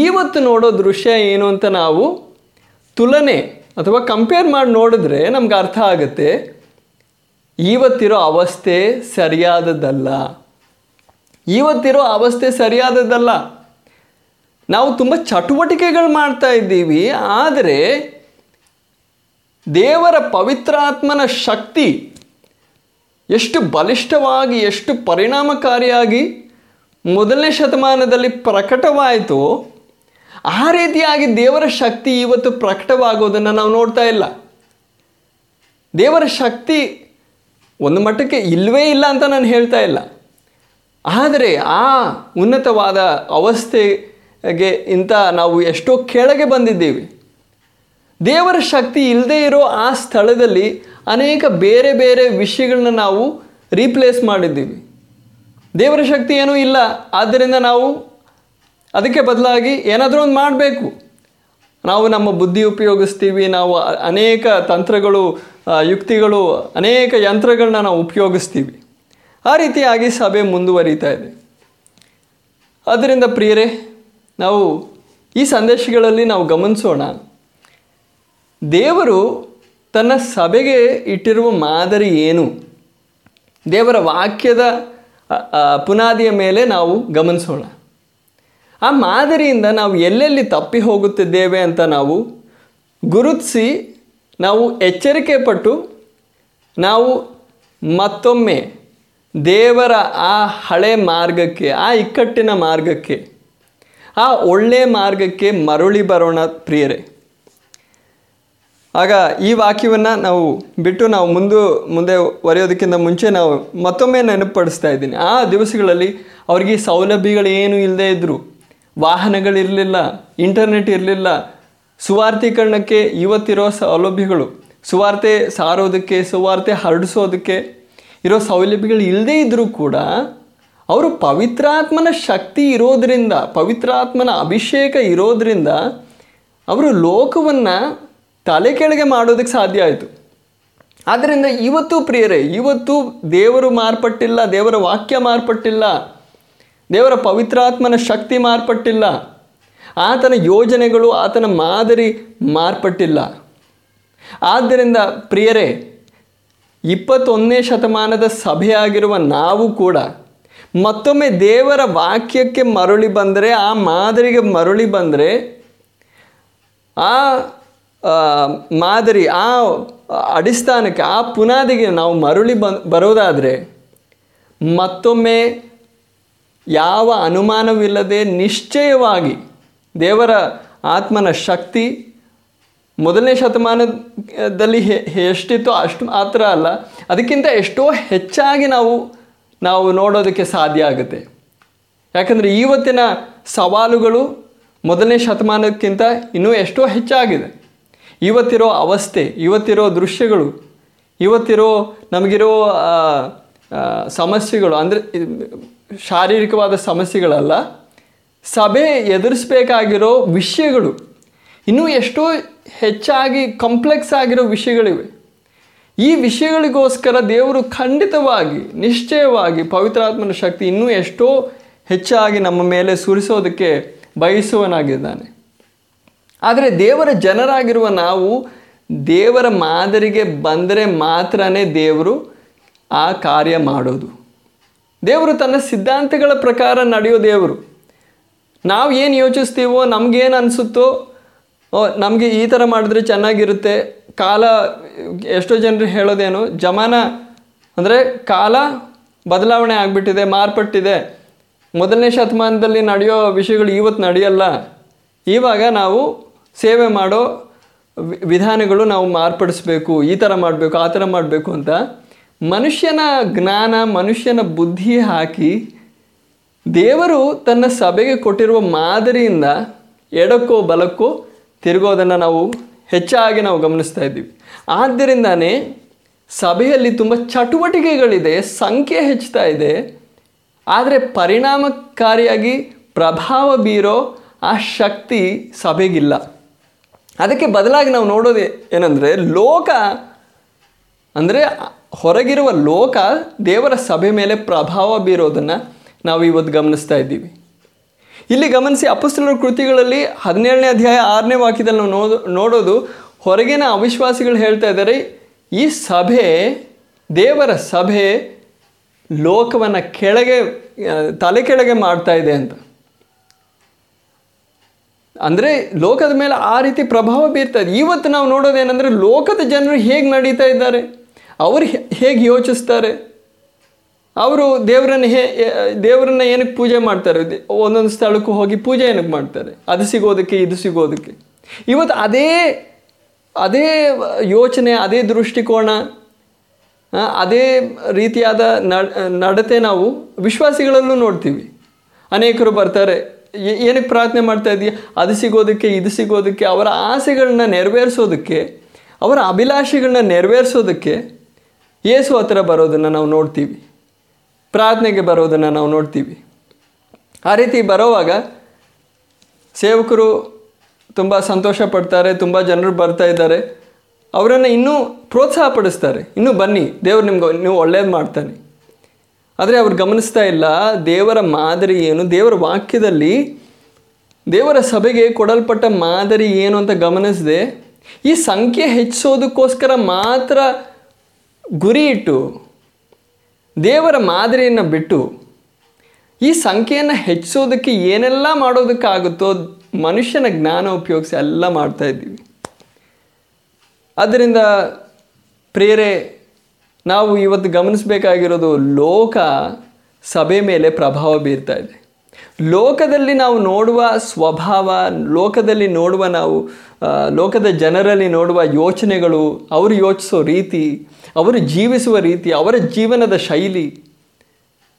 Speaker 1: ಇವತ್ತು ನೋಡೋ ದೃಶ್ಯ ಏನು ಅಂತ ನಾವು ತುಲನೆ ಅಥವಾ ಕಂಪೇರ್ ಮಾಡಿ ನೋಡಿದ್ರೆ ನಮ್ಗೆ ಅರ್ಥ ಆಗುತ್ತೆ ಇವತ್ತಿರೋ ಅವಸ್ಥೆ ಸರಿಯಾದದ್ದಲ್ಲ. ಇವತ್ತಿರೋ ಅವಸ್ಥೆ ಸರಿಯಾದದ್ದಲ್ಲ. ನಾವು ತುಂಬ ಚಟುವಟಿಕೆಗಳು ಮಾಡ್ತಾ ಇದ್ದೀವಿ, ಆದರೆ ದೇವರ ಪವಿತ್ರಾತ್ಮನ ಶಕ್ತಿ ಎಷ್ಟು ಬಲಿಷ್ಠವಾಗಿ, ಎಷ್ಟು ಪರಿಣಾಮಕಾರಿಯಾಗಿ ಮೊದಲನೇ ಶತಮಾನದಲ್ಲಿ ಪ್ರಕಟವಾಯಿತು, ಆ ರೀತಿಯಾಗಿ ದೇವರ ಶಕ್ತಿ ಇವತ್ತು ಪ್ರಕಟವಾಗೋದನ್ನು ನಾವು ನೋಡ್ತಾ ಇಲ್ಲ. ದೇವರ ಶಕ್ತಿ ಒಂದು ಮಟ್ಟಕ್ಕೆ ಇಲ್ಲವೇ ಇಲ್ಲ ಅಂತ ನಾನು ಹೇಳ್ತಾ ಇಲ್ಲ. ಆದರೆ ಆ ಉನ್ನತವಾದ ಅವಸ್ಥೆಗೆ ಇಂಥ ನಾವು ಎಷ್ಟೋ ಕೆಳಗೆ ಬಂದಿದ್ದೀವಿ. ದೇವರ ಶಕ್ತಿ ಇಲ್ಲದೆ ಇರೋ ಆ ಸ್ಥಳದಲ್ಲಿ ಅನೇಕ ಬೇರೆ ಬೇರೆ ವಿಷಯಗಳನ್ನ ನಾವು ರೀಪ್ಲೇಸ್ ಮಾಡಿದ್ದೀವಿ. ದೇವರ ಶಕ್ತಿ ಏನೂ ಇಲ್ಲ. ಆದ್ದರಿಂದ ನಾವು ಅದಕ್ಕೆ ಬದಲಾಗಿ ಏನಾದರೂ ಒಂದು ಮಾಡಬೇಕು. ನಾವು ನಮ್ಮ ಬುದ್ಧಿ ಉಪಯೋಗಿಸ್ತೀವಿ. ನಾವು ಅನೇಕ ತಂತ್ರಗಳು ಯುಕ್ತಿಗಳು, ಅನೇಕ ಯಂತ್ರಗಳನ್ನ ನಾವು ಉಪಯೋಗಿಸ್ತೀವಿ. ಆ ರೀತಿಯಾಗಿ ಸಭೆ ಮುಂದುವರಿತಾ ಇದೆ. ಆದ್ದರಿಂದ ಪ್ರಿಯರೇ, ನಾವು ಈ ಸಂದೇಶಗಳಲ್ಲಿ ನಾವು ಗಮನಿಸೋಣ. ದೇವರು ತನ್ನ ಸಭೆಗೆ ಇಟ್ಟಿರುವ ಮಾದರಿ ಏನು? ದೇವರ ವಾಕ್ಯದ ಪುನಾದಿಯ ಮೇಲೆ ನಾವು ಗಮನಿಸೋಣ. ಆ ಮಾದರಿಯಿಂದ ನಾವು ಎಲ್ಲೆಲ್ಲಿ ತಪ್ಪಿ ಹೋಗುತ್ತಿದ್ದೇವೆ ಅಂತ ನಾವು ಗುರುತಿಸಿ, ನಾವು ಎಚ್ಚರಿಕೆ ಪಟ್ಟು, ನಾವು ಮತ್ತೊಮ್ಮೆ ದೇವರ ಆ ಹಳೆ ಮಾರ್ಗಕ್ಕೆ, ಆ ಇಕ್ಕಟ್ಟಿನ ಮಾರ್ಗಕ್ಕೆ, ಆ ಒಳ್ಳೆ ಮಾರ್ಗಕ್ಕೆ ಮರಳಿ ಬರೋಣ ಪ್ರಿಯರೇ. ಆಗ ಈ ವಾಕ್ಯವನ್ನು ನಾವು ಬಿಟ್ಟು ನಾವು ಮುಂದೆ ಮುಂದೆ ಒರೆಯೋದಕ್ಕಿಂತ ಮುಂಚೆ ನಾವು ಮತ್ತೊಮ್ಮೆ ನೆನಪಡಿಸ್ತಾ ಇದ್ದೀನಿ. ಆ ದಿವಸಗಳಲ್ಲಿ ಅವ್ರಿಗೆ ಸೌಲಭ್ಯಗಳೇನೂ ಇಲ್ಲದೆ ಇದ್ದರು ವಾಹನಗಳಿರಲಿಲ್ಲ ಇಂಟರ್ನೆಟ್ ಇರಲಿಲ್ಲ. ಸುವಾರ್ಥೀಕರಣಕ್ಕೆ ಇವತ್ತಿರೋ ಸೌಲಭ್ಯಗಳು, ಸುವಾರ್ತೆ ಸಾರೋದಕ್ಕೆ, ಸುವಾರ್ತೆ ಹರಡಿಸೋದಕ್ಕೆ ಇರೋ ಸೌಲಭ್ಯಗಳು ಇಲ್ಲದೇ ಇದ್ದರೂ ಕೂಡ ಅವರು ಪವಿತ್ರಾತ್ಮನ ಶಕ್ತಿ ಇರೋದರಿಂದ, ಪವಿತ್ರಾತ್ಮನ ಅಭಿಷೇಕ ಇರೋದರಿಂದ ಅವರು ಲೋಕವನ್ನು ತಲೆ ಕೆಳಗೆ ಮಾಡೋದಕ್ಕೆ ಸಾಧ್ಯ ಆಯಿತು. ಆದ್ದರಿಂದ ಇವತ್ತು ಪ್ರಿಯರೇ, ಇವತ್ತು ದೇವರು ಮಾರ್ಪಟ್ಟಿಲ್ಲ, ದೇವರ ವಾಕ್ಯ ಮಾರ್ಪಟ್ಟಿಲ್ಲ, ದೇವರ ಪವಿತ್ರಾತ್ಮನ ಶಕ್ತಿ ಮಾರ್ಪಟ್ಟಿಲ್ಲ, ಆತನ ಯೋಜನೆಗಳು, ಆತನ ಮಾದರಿ ಮಾರ್ಪಟ್ಟಿಲ್ಲ. ಆದ್ದರಿಂದ ಪ್ರಿಯರೇ, ಇಪ್ಪತ್ತೊಂದನೇ ಶತಮಾನದ ಸಭೆಯಾಗಿರುವ ನಾವು ಕೂಡ ಮತ್ತೊಮ್ಮೆ ದೇವರ ವಾಕ್ಯಕ್ಕೆ ಮರಳಿ ಬಂದರೆ, ಆ ಮಾದರಿಗೆ ಮರಳಿ ಬಂದರೆ, ಆ ಮಾದರಿ, ಆ ಅಡಿಸ್ಥಾನಕ್ಕೆ, ಆ ಪುನಾದಿಗೆ ನಾವು ಮರಳಿ ಬನ್ ಬರೋದಾದರೆ ಮತ್ತೊಮ್ಮೆ ಯಾವ ಅನುಮಾನವಿಲ್ಲದೆ ನಿಶ್ಚಯವಾಗಿ ದೇವರ ಆತ್ಮನ ಶಕ್ತಿ ಮೊದಲನೇ ಶತಮಾನದಲ್ಲಿ ಎಷ್ಟಿತ್ತೋ ಅಷ್ಟು ಮಾತ್ರ ಅಲ್ಲ, ಅದಕ್ಕಿಂತ ಎಷ್ಟೋ ಹೆಚ್ಚಾಗಿ ನಾವು ನಾವು ನೋಡೋದಕ್ಕೆ ಸಾಧ್ಯ ಆಗುತ್ತೆ. ಯಾಕಂದರೆ ಇವತ್ತಿನ ಸವಾಲುಗಳು ಮೊದಲನೇ ಶತಮಾನಕ್ಕಿಂತ ಇನ್ನೂ ಎಷ್ಟೋ ಹೆಚ್ಚಾಗಿದೆ. ಇವತ್ತಿರೋ ಅವಸ್ಥೆ, ಇವತ್ತಿರೋ ದೃಶ್ಯಗಳು, ಇವತ್ತಿರೋ ನಮಗಿರೋ ಸಮಸ್ಯೆಗಳು, ಅಂದರೆ ಶಾರೀರಿಕವಾದ ಸಮಸ್ಯೆಗಳಲ್ಲ, ಸಭೆ ಎದುರಿಸಬೇಕಾಗಿರೋ ವಿಷಯಗಳು, ಇನ್ನೂ ಎಷ್ಟೋ ಹೆಚ್ಚಾಗಿ ಕಾಂಪ್ಲೆಕ್ಸ್ ಆಗಿರೋ ವಿಷಯಗಳಿವೆ. ಈ ವಿಷಯಗಳಿಗೋಸ್ಕರ ದೇವರು ಖಂಡಿತವಾಗಿ, ನಿಶ್ಚಯವಾಗಿ ಪವಿತ್ರಾತ್ಮನ ಶಕ್ತಿ ಇನ್ನೂ ಎಷ್ಟೋ ಹೆಚ್ಚಾಗಿ ನಮ್ಮ ಮೇಲೆ ಸುರಿಸೋದಕ್ಕೆ ಬಯಸುವನಾಗಿದ್ದಾನೆ ಆದರೆ ದೇವರ ಜನರಾಗಿರುವ ನಾವು ದೇವರ ಮಾದರಿಗೆ ಬಂದರೆ ಮಾತ್ರನೇ ದೇವರು ಆ ಕಾರ್ಯ ಮಾಡೋದು. ದೇವರು ತನ್ನ ಸಿದ್ಧಾಂತಗಳ ಪ್ರಕಾರ ನಡೆಯೋ ದೇವರು. ನಾವು ಏನು ಯೋಚಿಸ್ತೀವೋ ನಮಗೇನು ಅನಿಸುತ್ತೋ, ಓ, ನಮಗೆ ಈ ಥರ ಮಾಡಿದ್ರೆ ಚೆನ್ನಾಗಿರುತ್ತೆ. ಕಾಲ, ಎಷ್ಟೋ ಜನರು ಹೇಳೋದೇನು, ಜಮಾನ ಅಂದರೆ ಕಾಲ ಬದಲಾವಣೆ ಆಗಿಬಿಟ್ಟಿದೆ, ಮಾರ್ಪಟ್ಟಿದೆ. ಮೊದಲನೇ ಶತಮಾನದಲ್ಲಿ ನಡೆಯೋ ವಿಷಯಗಳು ಇವತ್ತು ನಡೆಯಲ್ಲ. ಇವಾಗ ನಾವು ಸೇವೆ ಮಾಡೋ ವಿಧಾನಗಳು ನಾವು ಮಾರ್ಪಡಿಸ್ಬೇಕು, ಈ ಥರ ಮಾಡಬೇಕು, ಆ ಥರ ಮಾಡಬೇಕು ಅಂತ ಮನುಷ್ಯನ ಜ್ಞಾನ, ಮನುಷ್ಯನ ಬುದ್ಧಿ ಹಾಕಿ ದೇವರು ತನ್ನ ಸಭೆಗೆ ಕೊಟ್ಟಿರುವ ಮಾದರಿಯಿಂದ ಎಡಕ್ಕೋ ಬಲಕ್ಕೋ ತಿರುಗೋದನ್ನು ನಾವು ಹೆಚ್ಚಾಗಿ ನಾವು ಗಮನಿಸ್ತಾ ಇದ್ದೀವಿ. ಆದ್ದರಿಂದನೇ ಸಭೆಯಲ್ಲಿ ತುಂಬ ಚಟುವಟಿಕೆಗಳಿದೆ, ಸಂಖ್ಯೆ ಹೆಚ್ಚುತ್ತಾ ಇದೆ. ಆದರೆ ಪರಿಣಾಮಕಾರಿಯಾಗಿ ಪ್ರಭಾವ ಬೀರೋ ಆ ಶಕ್ತಿ ಸಭೆಗಿಲ್ಲ. ಅದಕ್ಕೆ ಬದಲಾಗಿ ನಾವು ನೋಡೋದು ಏನಂದರೆ ಲೋಕ ಅಂದರೆ ಹೊರಗಿರುವ ಲೋಕ ದೇವರ ಸಭೆ ಮೇಲೆ ಪ್ರಭಾವ ಬೀರೋದನ್ನು ನಾವು ಇವತ್ತು ಗಮನಿಸ್ತಾ ಇದ್ದೀವಿ. ಇಲ್ಲಿ ಗಮನಿಸಿ ಅಪಸ್ತಲರ ಕೃತಿಗಳಲ್ಲಿ ಹದಿನೇಳನೇ ಅಧ್ಯಾಯ ಆರನೇ ವಾಕ್ಯದಲ್ಲಿ ನಾವು ನೋಡೋ ನೋಡೋದು ಹೊರಗಿನ ಅವಿಶ್ವಾಸಿಗಳು ಹೇಳ್ತಾ ಇದ್ದಾರೆ, ಈ ಸಭೆ, ದೇವರ ಸಭೆ ಲೋಕವನ್ನು ಕೆಳಗೆ, ತಲೆ ಕೆಳಗೆ ಮಾಡ್ತಾ ಇದೆ ಅಂತ. ಅಂದರೆ ಲೋಕದ ಮೇಲೆ ಆ ರೀತಿ ಪ್ರಭಾವ ಬೀರ್ತದೆ. ಇವತ್ತು ನಾವು ನೋಡೋದೇನೆಂದರೆ ಲೋಕದ ಜನರು ಹೇಗೆ ನಡೀತಾ ಇದ್ದಾರೆ? ಅವರು ಹೇಗೆ ಯೋಚಿಸ್ತಾರೆ? ಅವರು ದೇವರನ್ನು ಹೇ ದೇವರನ್ನ ಏನಕ್ಕೆ ಪೂಜೆ ಮಾಡ್ತಾರೆ? ಒಂದೊಂದು ಸ್ಥಳಕ್ಕೂ ಹೋಗಿ ಪೂಜೆ ಏನಕ್ಕೆ ಮಾಡ್ತಾರೆ? ಅದು ಸಿಗೋದಕ್ಕೆ, ಇದು ಸಿಗೋದಕ್ಕೆ. ಇವತ್ತು ಅದೇ ಅದೇ ಯೋಚನೆ, ಅದೇ ದೃಷ್ಟಿಕೋನ ಅದೇ ರೀತಿಯಾದ ನಡ್- ನಡತೆ ನಾವು ವಿಶ್ವಾಸಿಗಳಲ್ಲೂ ನೋಡ್ತೀವಿ. ಅನೇಕರು ಬರ್ತಾರೆ ಏನಕ್ಕೆ ಪ್ರಾರ್ಥನೆ ಮಾಡ್ತಾ ಇದೀಯ? ಅದು ಸಿಗೋದಕ್ಕೆ, ಇದು ಸಿಗೋದಕ್ಕೆ, ಅವರ ಆಸೆಗಳನ್ನ ನೆರವೇರಿಸೋದಕ್ಕೆ, ಅವರ ಅಭಿಲಾಷೆಗಳನ್ನ ನೆರವೇರಿಸೋದಕ್ಕೆ ಏಸು ಹತ್ರ ಬರೋದನ್ನು ನಾವು ನೋಡ್ತೀವಿ. ಪ್ರಾರ್ಥನೆಗೆ ಬರೋದನ್ನು ನಾವು ನೋಡ್ತೀವಿ. ಆ ರೀತಿ ಬರೋವಾಗ ಸೇವಕರು ತುಂಬ ಸಂತೋಷ ಪಡ್ತಾರೆ, ತುಂಬ ಜನರು ಬರ್ತಾ ಇದ್ದಾರೆ. ಅವರನ್ನು ಇನ್ನೂ ಪ್ರೋತ್ಸಾಹ ಪಡಿಸ್ತಾರೆ. ಇನ್ನೂ ಬನ್ನಿ, ದೇವ್ರು ನಿಮ್ಗೆ, ನೀವು ಒಳ್ಳೇದು ಮಾಡ್ತಾನೆ. ಆದರೆ ಅವ್ರು ಗಮನಿಸ್ತಾ ಇಲ್ಲ, ದೇವರ ಮಾದರಿ ಏನು? ದೇವರ ವಾಕ್ಯದಲ್ಲಿ ದೇವರ ಸಭೆಗೆ ಕೊಡಲ್ಪಟ್ಟ ಮಾದರಿ ಏನು ಅಂತ ಗಮನಿಸದೆ. ಈ ಸಂಖ್ಯೆ ಹೆಚ್ಚಿಸೋದಕ್ಕೋಸ್ಕರ ಮಾತ್ರ ಗುರಿ ಇಟ್ಟು, ದೇವರ ಮಾದರಿಯನ್ನು ಬಿಟ್ಟು, ಈ ಸಂಖ್ಯೆಯನ್ನು ಹೆಚ್ಚಿಸೋದಕ್ಕೆ ಏನೆಲ್ಲ ಮಾಡೋದಕ್ಕಾಗುತ್ತೋ, ಮನುಷ್ಯನ ಜ್ಞಾನ ಉಪಯೋಗಿಸಿ ಎಲ್ಲ ಮಾಡ್ತಾ ಇದ್ದೀವಿ. ಆದ್ದರಿಂದ ಪ್ರೇರೆ ನಾವು ಇವತ್ತು ಗಮನಿಸಬೇಕಾಗಿರೋದು ಲೋಕ ಸಭೆ ಮೇಲೆ ಪ್ರಭಾವ ಬೀರ್ತಾ ಇದೆ. ಲೋಕದಲ್ಲಿ ನಾವು ನೋಡುವ ಸ್ವಭಾವ, ಲೋಕದಲ್ಲಿ ನೋಡುವ ನಾವು ಲೋಕದ ಜನರಲ್ಲಿ ನೋಡುವ ಯೋಚನೆಗಳು, ಅವರು ಯೋಚಿಸೋ ರೀತಿ, ಅವರು ಜೀವಿಸುವ ರೀತಿ, ಅವರ ಜೀವನದ ಶೈಲಿ,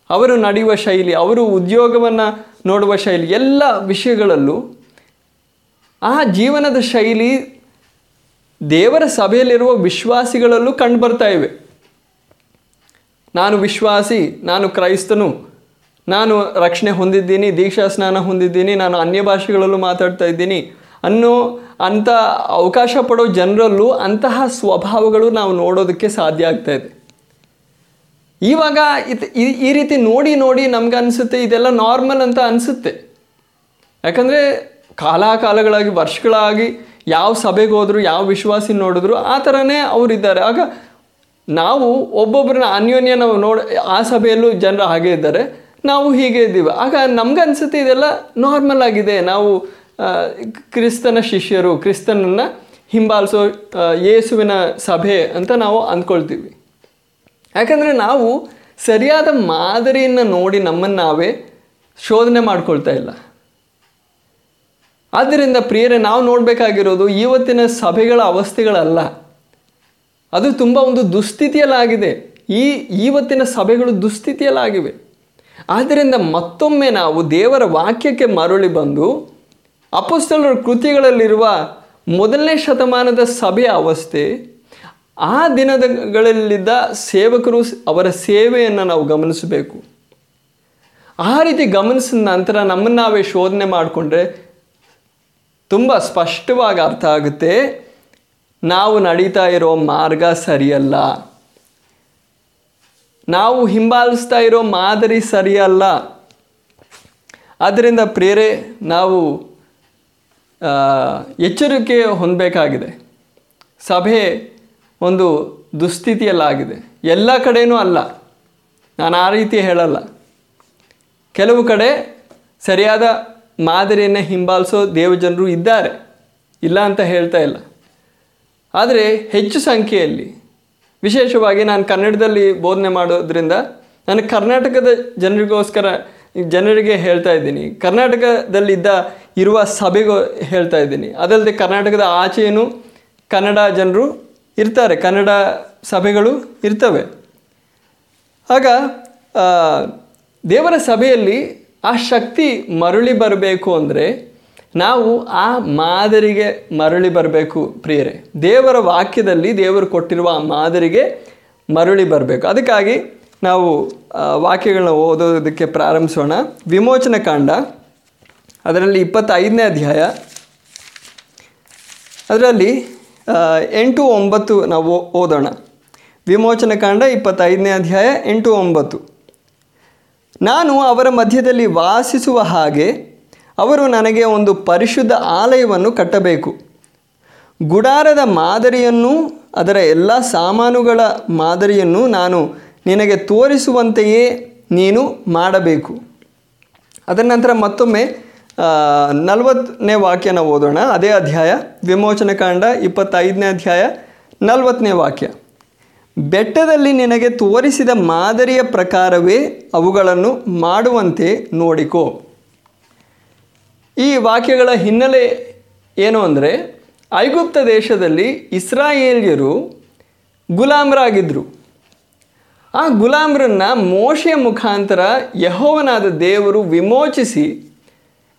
Speaker 1: ಅವರು ನಡೆಯುವ ಶೈಲಿ, ಅವರು ಉದ್ಯೋಗವನ್ನು ನೋಡುವ ಶೈಲಿ, ಎಲ್ಲ ವಿಷಯಗಳಲ್ಲೂ ಆ ಜೀವನದ ಶೈಲಿ ದೇವರ ಸಭೆಯಲ್ಲಿರುವ ವಿಶ್ವಾಸಿಗಳಲ್ಲೂ ಕಂಡುಬರ್ತಾ ಇವೆ. ನಾನು ವಿಶ್ವಾಸಿ, ನಾನು ಕ್ರೈಸ್ತನು, ನಾನು ರಕ್ಷಣೆ ಹೊಂದಿದ್ದೀನಿ, ದೀಕ್ಷಾ ಸ್ನಾನ ಹೊಂದಿದ್ದೀನಿ, ನಾನು ಅನ್ಯ ಭಾಷೆಗಳಲ್ಲೂ ಮಾತಾಡ್ತಾ ಇದ್ದೀನಿ ಅನ್ನೋ ಅಂಥ ಅವಕಾಶ ಪಡೋ ಜನರಲ್ಲೂ ಅಂತಹ ಸ್ವಭಾವಗಳು ನಾವು ನೋಡೋದಕ್ಕೆ ಸಾಧ್ಯ ಆಗ್ತಾ ಇದೆ. ಇವಾಗ ಈ ರೀತಿ ನೋಡಿ ನೋಡಿ ನಮ್ಗೆ ಅನಿಸುತ್ತೆ, ಇದೆಲ್ಲ ನಾರ್ಮಲ್ ಅಂತ ಅನಿಸುತ್ತೆ. ಯಾಕಂದರೆ ಕಾಲಾಕಾಲಗಳಾಗಿ, ವರ್ಷಗಳಾಗಿ ಯಾವ ಸಭೆಗೆ ಹೋದ್ರು ಯಾವ ವಿಶ್ವಾಸಿ ನೋಡಿದ್ರು ಆ ಥರನೇ ಅವರಿದ್ದಾರೆ. ಆಗ ನಾವು ಒಬ್ಬೊಬ್ಬರನ್ನ ಅನ್ಯೋನ್ಯ ನಾವು ನೋಡ, ಆ ಸಭೆಯಲ್ಲೂ ಜನರು ಹಾಗೆ ಇದ್ದಾರೆ. ನಾವು ಹೀಗೆ ಇದ್ದೀವಿ. ಆಗ ನಮ್ಗೆ ಅನಿಸುತ್ತೆ ಇದೆಲ್ಲ ನಾರ್ಮಲ್ ಆಗಿದೆ. ನಾವು ಕ್ರಿಸ್ತನ ಶಿಷ್ಯರು, ಕ್ರಿಸ್ತನನ್ನು ಹಿಂಬಾಲಿಸೋ ಯೇಸುವಿನ ಸಭೆ ಅಂತ ನಾವು ಅಂದ್ಕೊಳ್ತೀವಿ. ಯಾಕಂದರೆ ನಾವು ಸರಿಯಾದ ಮಾದರಿಯನ್ನು ನೋಡಿ ನಮ್ಮನ್ನು ನಾವೇ ಶೋಧನೆ ಮಾಡ್ಕೊಳ್ತಾ ಇಲ್ಲ. ಆದ್ದರಿಂದ ಪ್ರಿಯರೇ, ನಾವು ನೋಡಬೇಕಾಗಿರೋದು ಇವತ್ತಿನ ಸಭೆಗಳ ಅವಸ್ಥೆಗಳಲ್ಲ. ಅದು ತುಂಬ ಒಂದು ದುಸ್ಥಿತಿಯಲ್ಲಾಗಿದೆ. ಈ ಇವತ್ತಿನ ಸಭೆಗಳು ದುಸ್ಥಿತಿಯಲ್ಲಾಗಿವೆ. ಆದ್ದರಿಂದ ಮತ್ತೊಮ್ಮೆ ನಾವು ದೇವರ ವಾಕ್ಯಕ್ಕೆ ಮರಳಿ ಬಂದು ಅಪಸ್ತಲರ ಕೃತಿಗಳಲ್ಲಿರುವ ಮೊದಲನೇ ಶತಮಾನದ ಸಭೆಯ ಅವಸ್ಥೆ, ಆ ದಿನದಗಳಲ್ಲಿದ್ದ ಸೇವಕರು ಅವರ ಸೇವೆಯನ್ನು ನಾವು ಗಮನಿಸಬೇಕು. ಆ ರೀತಿ ಗಮನಿಸಿದ ನಂತರ ನಮ್ಮನ್ನು ನಾವೇ ಶೋಧನೆ ಮಾಡಿಕೊಂಡ್ರೆ ತುಂಬ ಸ್ಪಷ್ಟವಾಗಿ ಅರ್ಥ ಆಗುತ್ತೆ. ನಾವು ನಡೀತಾ ಇರೋ ಮಾರ್ಗ ಸರಿಯಲ್ಲ. ನಾವು ಹಿಂಬಾಲಿಸ್ತಾ ಇರೋ ಮಾದರಿ ಸರಿಯಲ್ಲ. ಆದ್ದರಿಂದ ಪ್ರೇರೆ, ನಾವು ಎಚ್ಚರಿಕೆ ಹೊಂದಬೇಕಾಗಿದೆ. ಸಭೆ ಒಂದು ದುಸ್ಥಿತಿಯಲ್ಲಾಗಿದೆ. ಎಲ್ಲ ಕಡೆಯೂ ಅಲ್ಲ. ನಾನು ಆ ರೀತಿ ಹೇಳಲ್ಲ. ಕೆಲವು ಕಡೆ ಸರಿಯಾದ ಮಾದರಿಯನ್ನು ಹಿಂಬಾಲಿಸೋ ದೇವಜನರು ಇದ್ದಾರೆ. ಇಲ್ಲ ಅಂತ ಹೇಳ್ತಾ ಇಲ್ಲ. ಆದರೆ ಹೆಚ್ಚು ಸಂಖ್ಯೆಯಲ್ಲಿ. ವಿಶೇಷವಾಗಿ ನಾನು ಕನ್ನಡದಲ್ಲಿ ಬೋಧನೆ ಮಾಡೋದ್ರಿಂದ ನಾನು ಕರ್ನಾಟಕದ ಜನರಿಗೋಸ್ಕರ ಜನರಿಗೆ ಹೇಳ್ತಾ ಇದ್ದೀನಿ. ಕರ್ನಾಟಕದಲ್ಲಿದ್ದ ಇರುವ ಸಭೆಗೂ ಹೇಳ್ತಾ ಇದ್ದೀನಿ. ಅದಲ್ಲದೆ ಕರ್ನಾಟಕದ ಆಚೆಯೂ ಕನ್ನಡ ಜನರು ಇರ್ತಾರೆ. ಕನ್ನಡ ಸಭೆಗಳು ಇರ್ತವೆ. ಆಗ ದೇವರ ಸಭೆಯಲ್ಲಿ ಆ ಶಕ್ತಿ ಮರಳಿ ಬರಬೇಕು ಅಂದರೆ ನಾವು ಆ ಮಾದರಿಗೆ ಮರಳಿ ಬರಬೇಕು ಪ್ರಿಯರೇ. ದೇವರ ವಾಕ್ಯದಲ್ಲಿ ದೇವರು ಕೊಟ್ಟಿರುವ ಆ ಮಾದರಿಗೆ ಮರಳಿ ಬರಬೇಕು. ಅದಕ್ಕಾಗಿ ನಾವು ವಾಕ್ಯಗಳನ್ನ ಓದೋದಕ್ಕೆ ಪ್ರಾರಂಭಿಸೋಣ. ವಿಮೋಚನ ಕಾಂಡ, ಅದರಲ್ಲಿ ಇಪ್ಪತ್ತೈದನೇ ಅಧ್ಯಾಯ. ಅದರಲ್ಲಿ ಎಂಟು ಒಂಬತ್ತು ನಾವು ಓದೋಣ. ವಿಮೋಚನ ಕಾಂಡ ಇಪ್ಪತ್ತೈದನೇ ಅಧ್ಯಾಯ ಎಂಟು ಒಂಬತ್ತು. ನಾನು ಅವರ ಮಧ್ಯದಲ್ಲಿ ವಾಸಿಸುವ ಹಾಗೆ ಅವರು ನನಗೆ ಒಂದು ಪರಿಶುದ್ಧ ಆಲಯವನ್ನು ಕಟ್ಟಬೇಕು. ಗುಡಾರದ ಮಾದರಿಯನ್ನು ಅದರ ಎಲ್ಲ ಸಾಮಾನುಗಳ ಮಾದರಿಯನ್ನು ನಾನು ನಿನಗೆ ತೋರಿಸುವಂತೆಯೇ ನೀನು ಮಾಡಬೇಕು. ಅದರ ನಂತರ ಮತ್ತೊಮ್ಮೆ ನಲವತ್ತನೇ ವಾಕ್ಯನ ಓದೋಣ. ಅದೇ ಅಧ್ಯಾಯ, ವಿಮೋಚನೆ ಕಾಂಡ ಇಪ್ಪತ್ತೈದನೇ ಅಧ್ಯಾಯ, ನಲವತ್ತನೇ ವಾಕ್ಯ. ಬೆಟ್ಟದಲ್ಲಿ ನಿನಗೆ ತೋರಿಸಿದ ಮಾದರಿಯ ಪ್ರಕಾರವೇ ಅವುಗಳನ್ನು ಮಾಡುವಂತೆ ನೋಡಿಕೋ. ಈ ವಾಕ್ಯಗಳ ಹಿನ್ನೆಲೆ ಏನು ಅಂದರೆ, ಐಗುಪ್ತ ದೇಶದಲ್ಲಿ ಇಸ್ರಾಯೇಲ್ಯರು ಗುಲಾಮರಾಗಿದ್ದರು ಆ ಗುಲಾಮರನ್ನು ಮೋಶೆಯ ಮುಖಾಂತರ ಯಹೋವನಾದ ದೇವರು ವಿಮೋಚಿಸಿ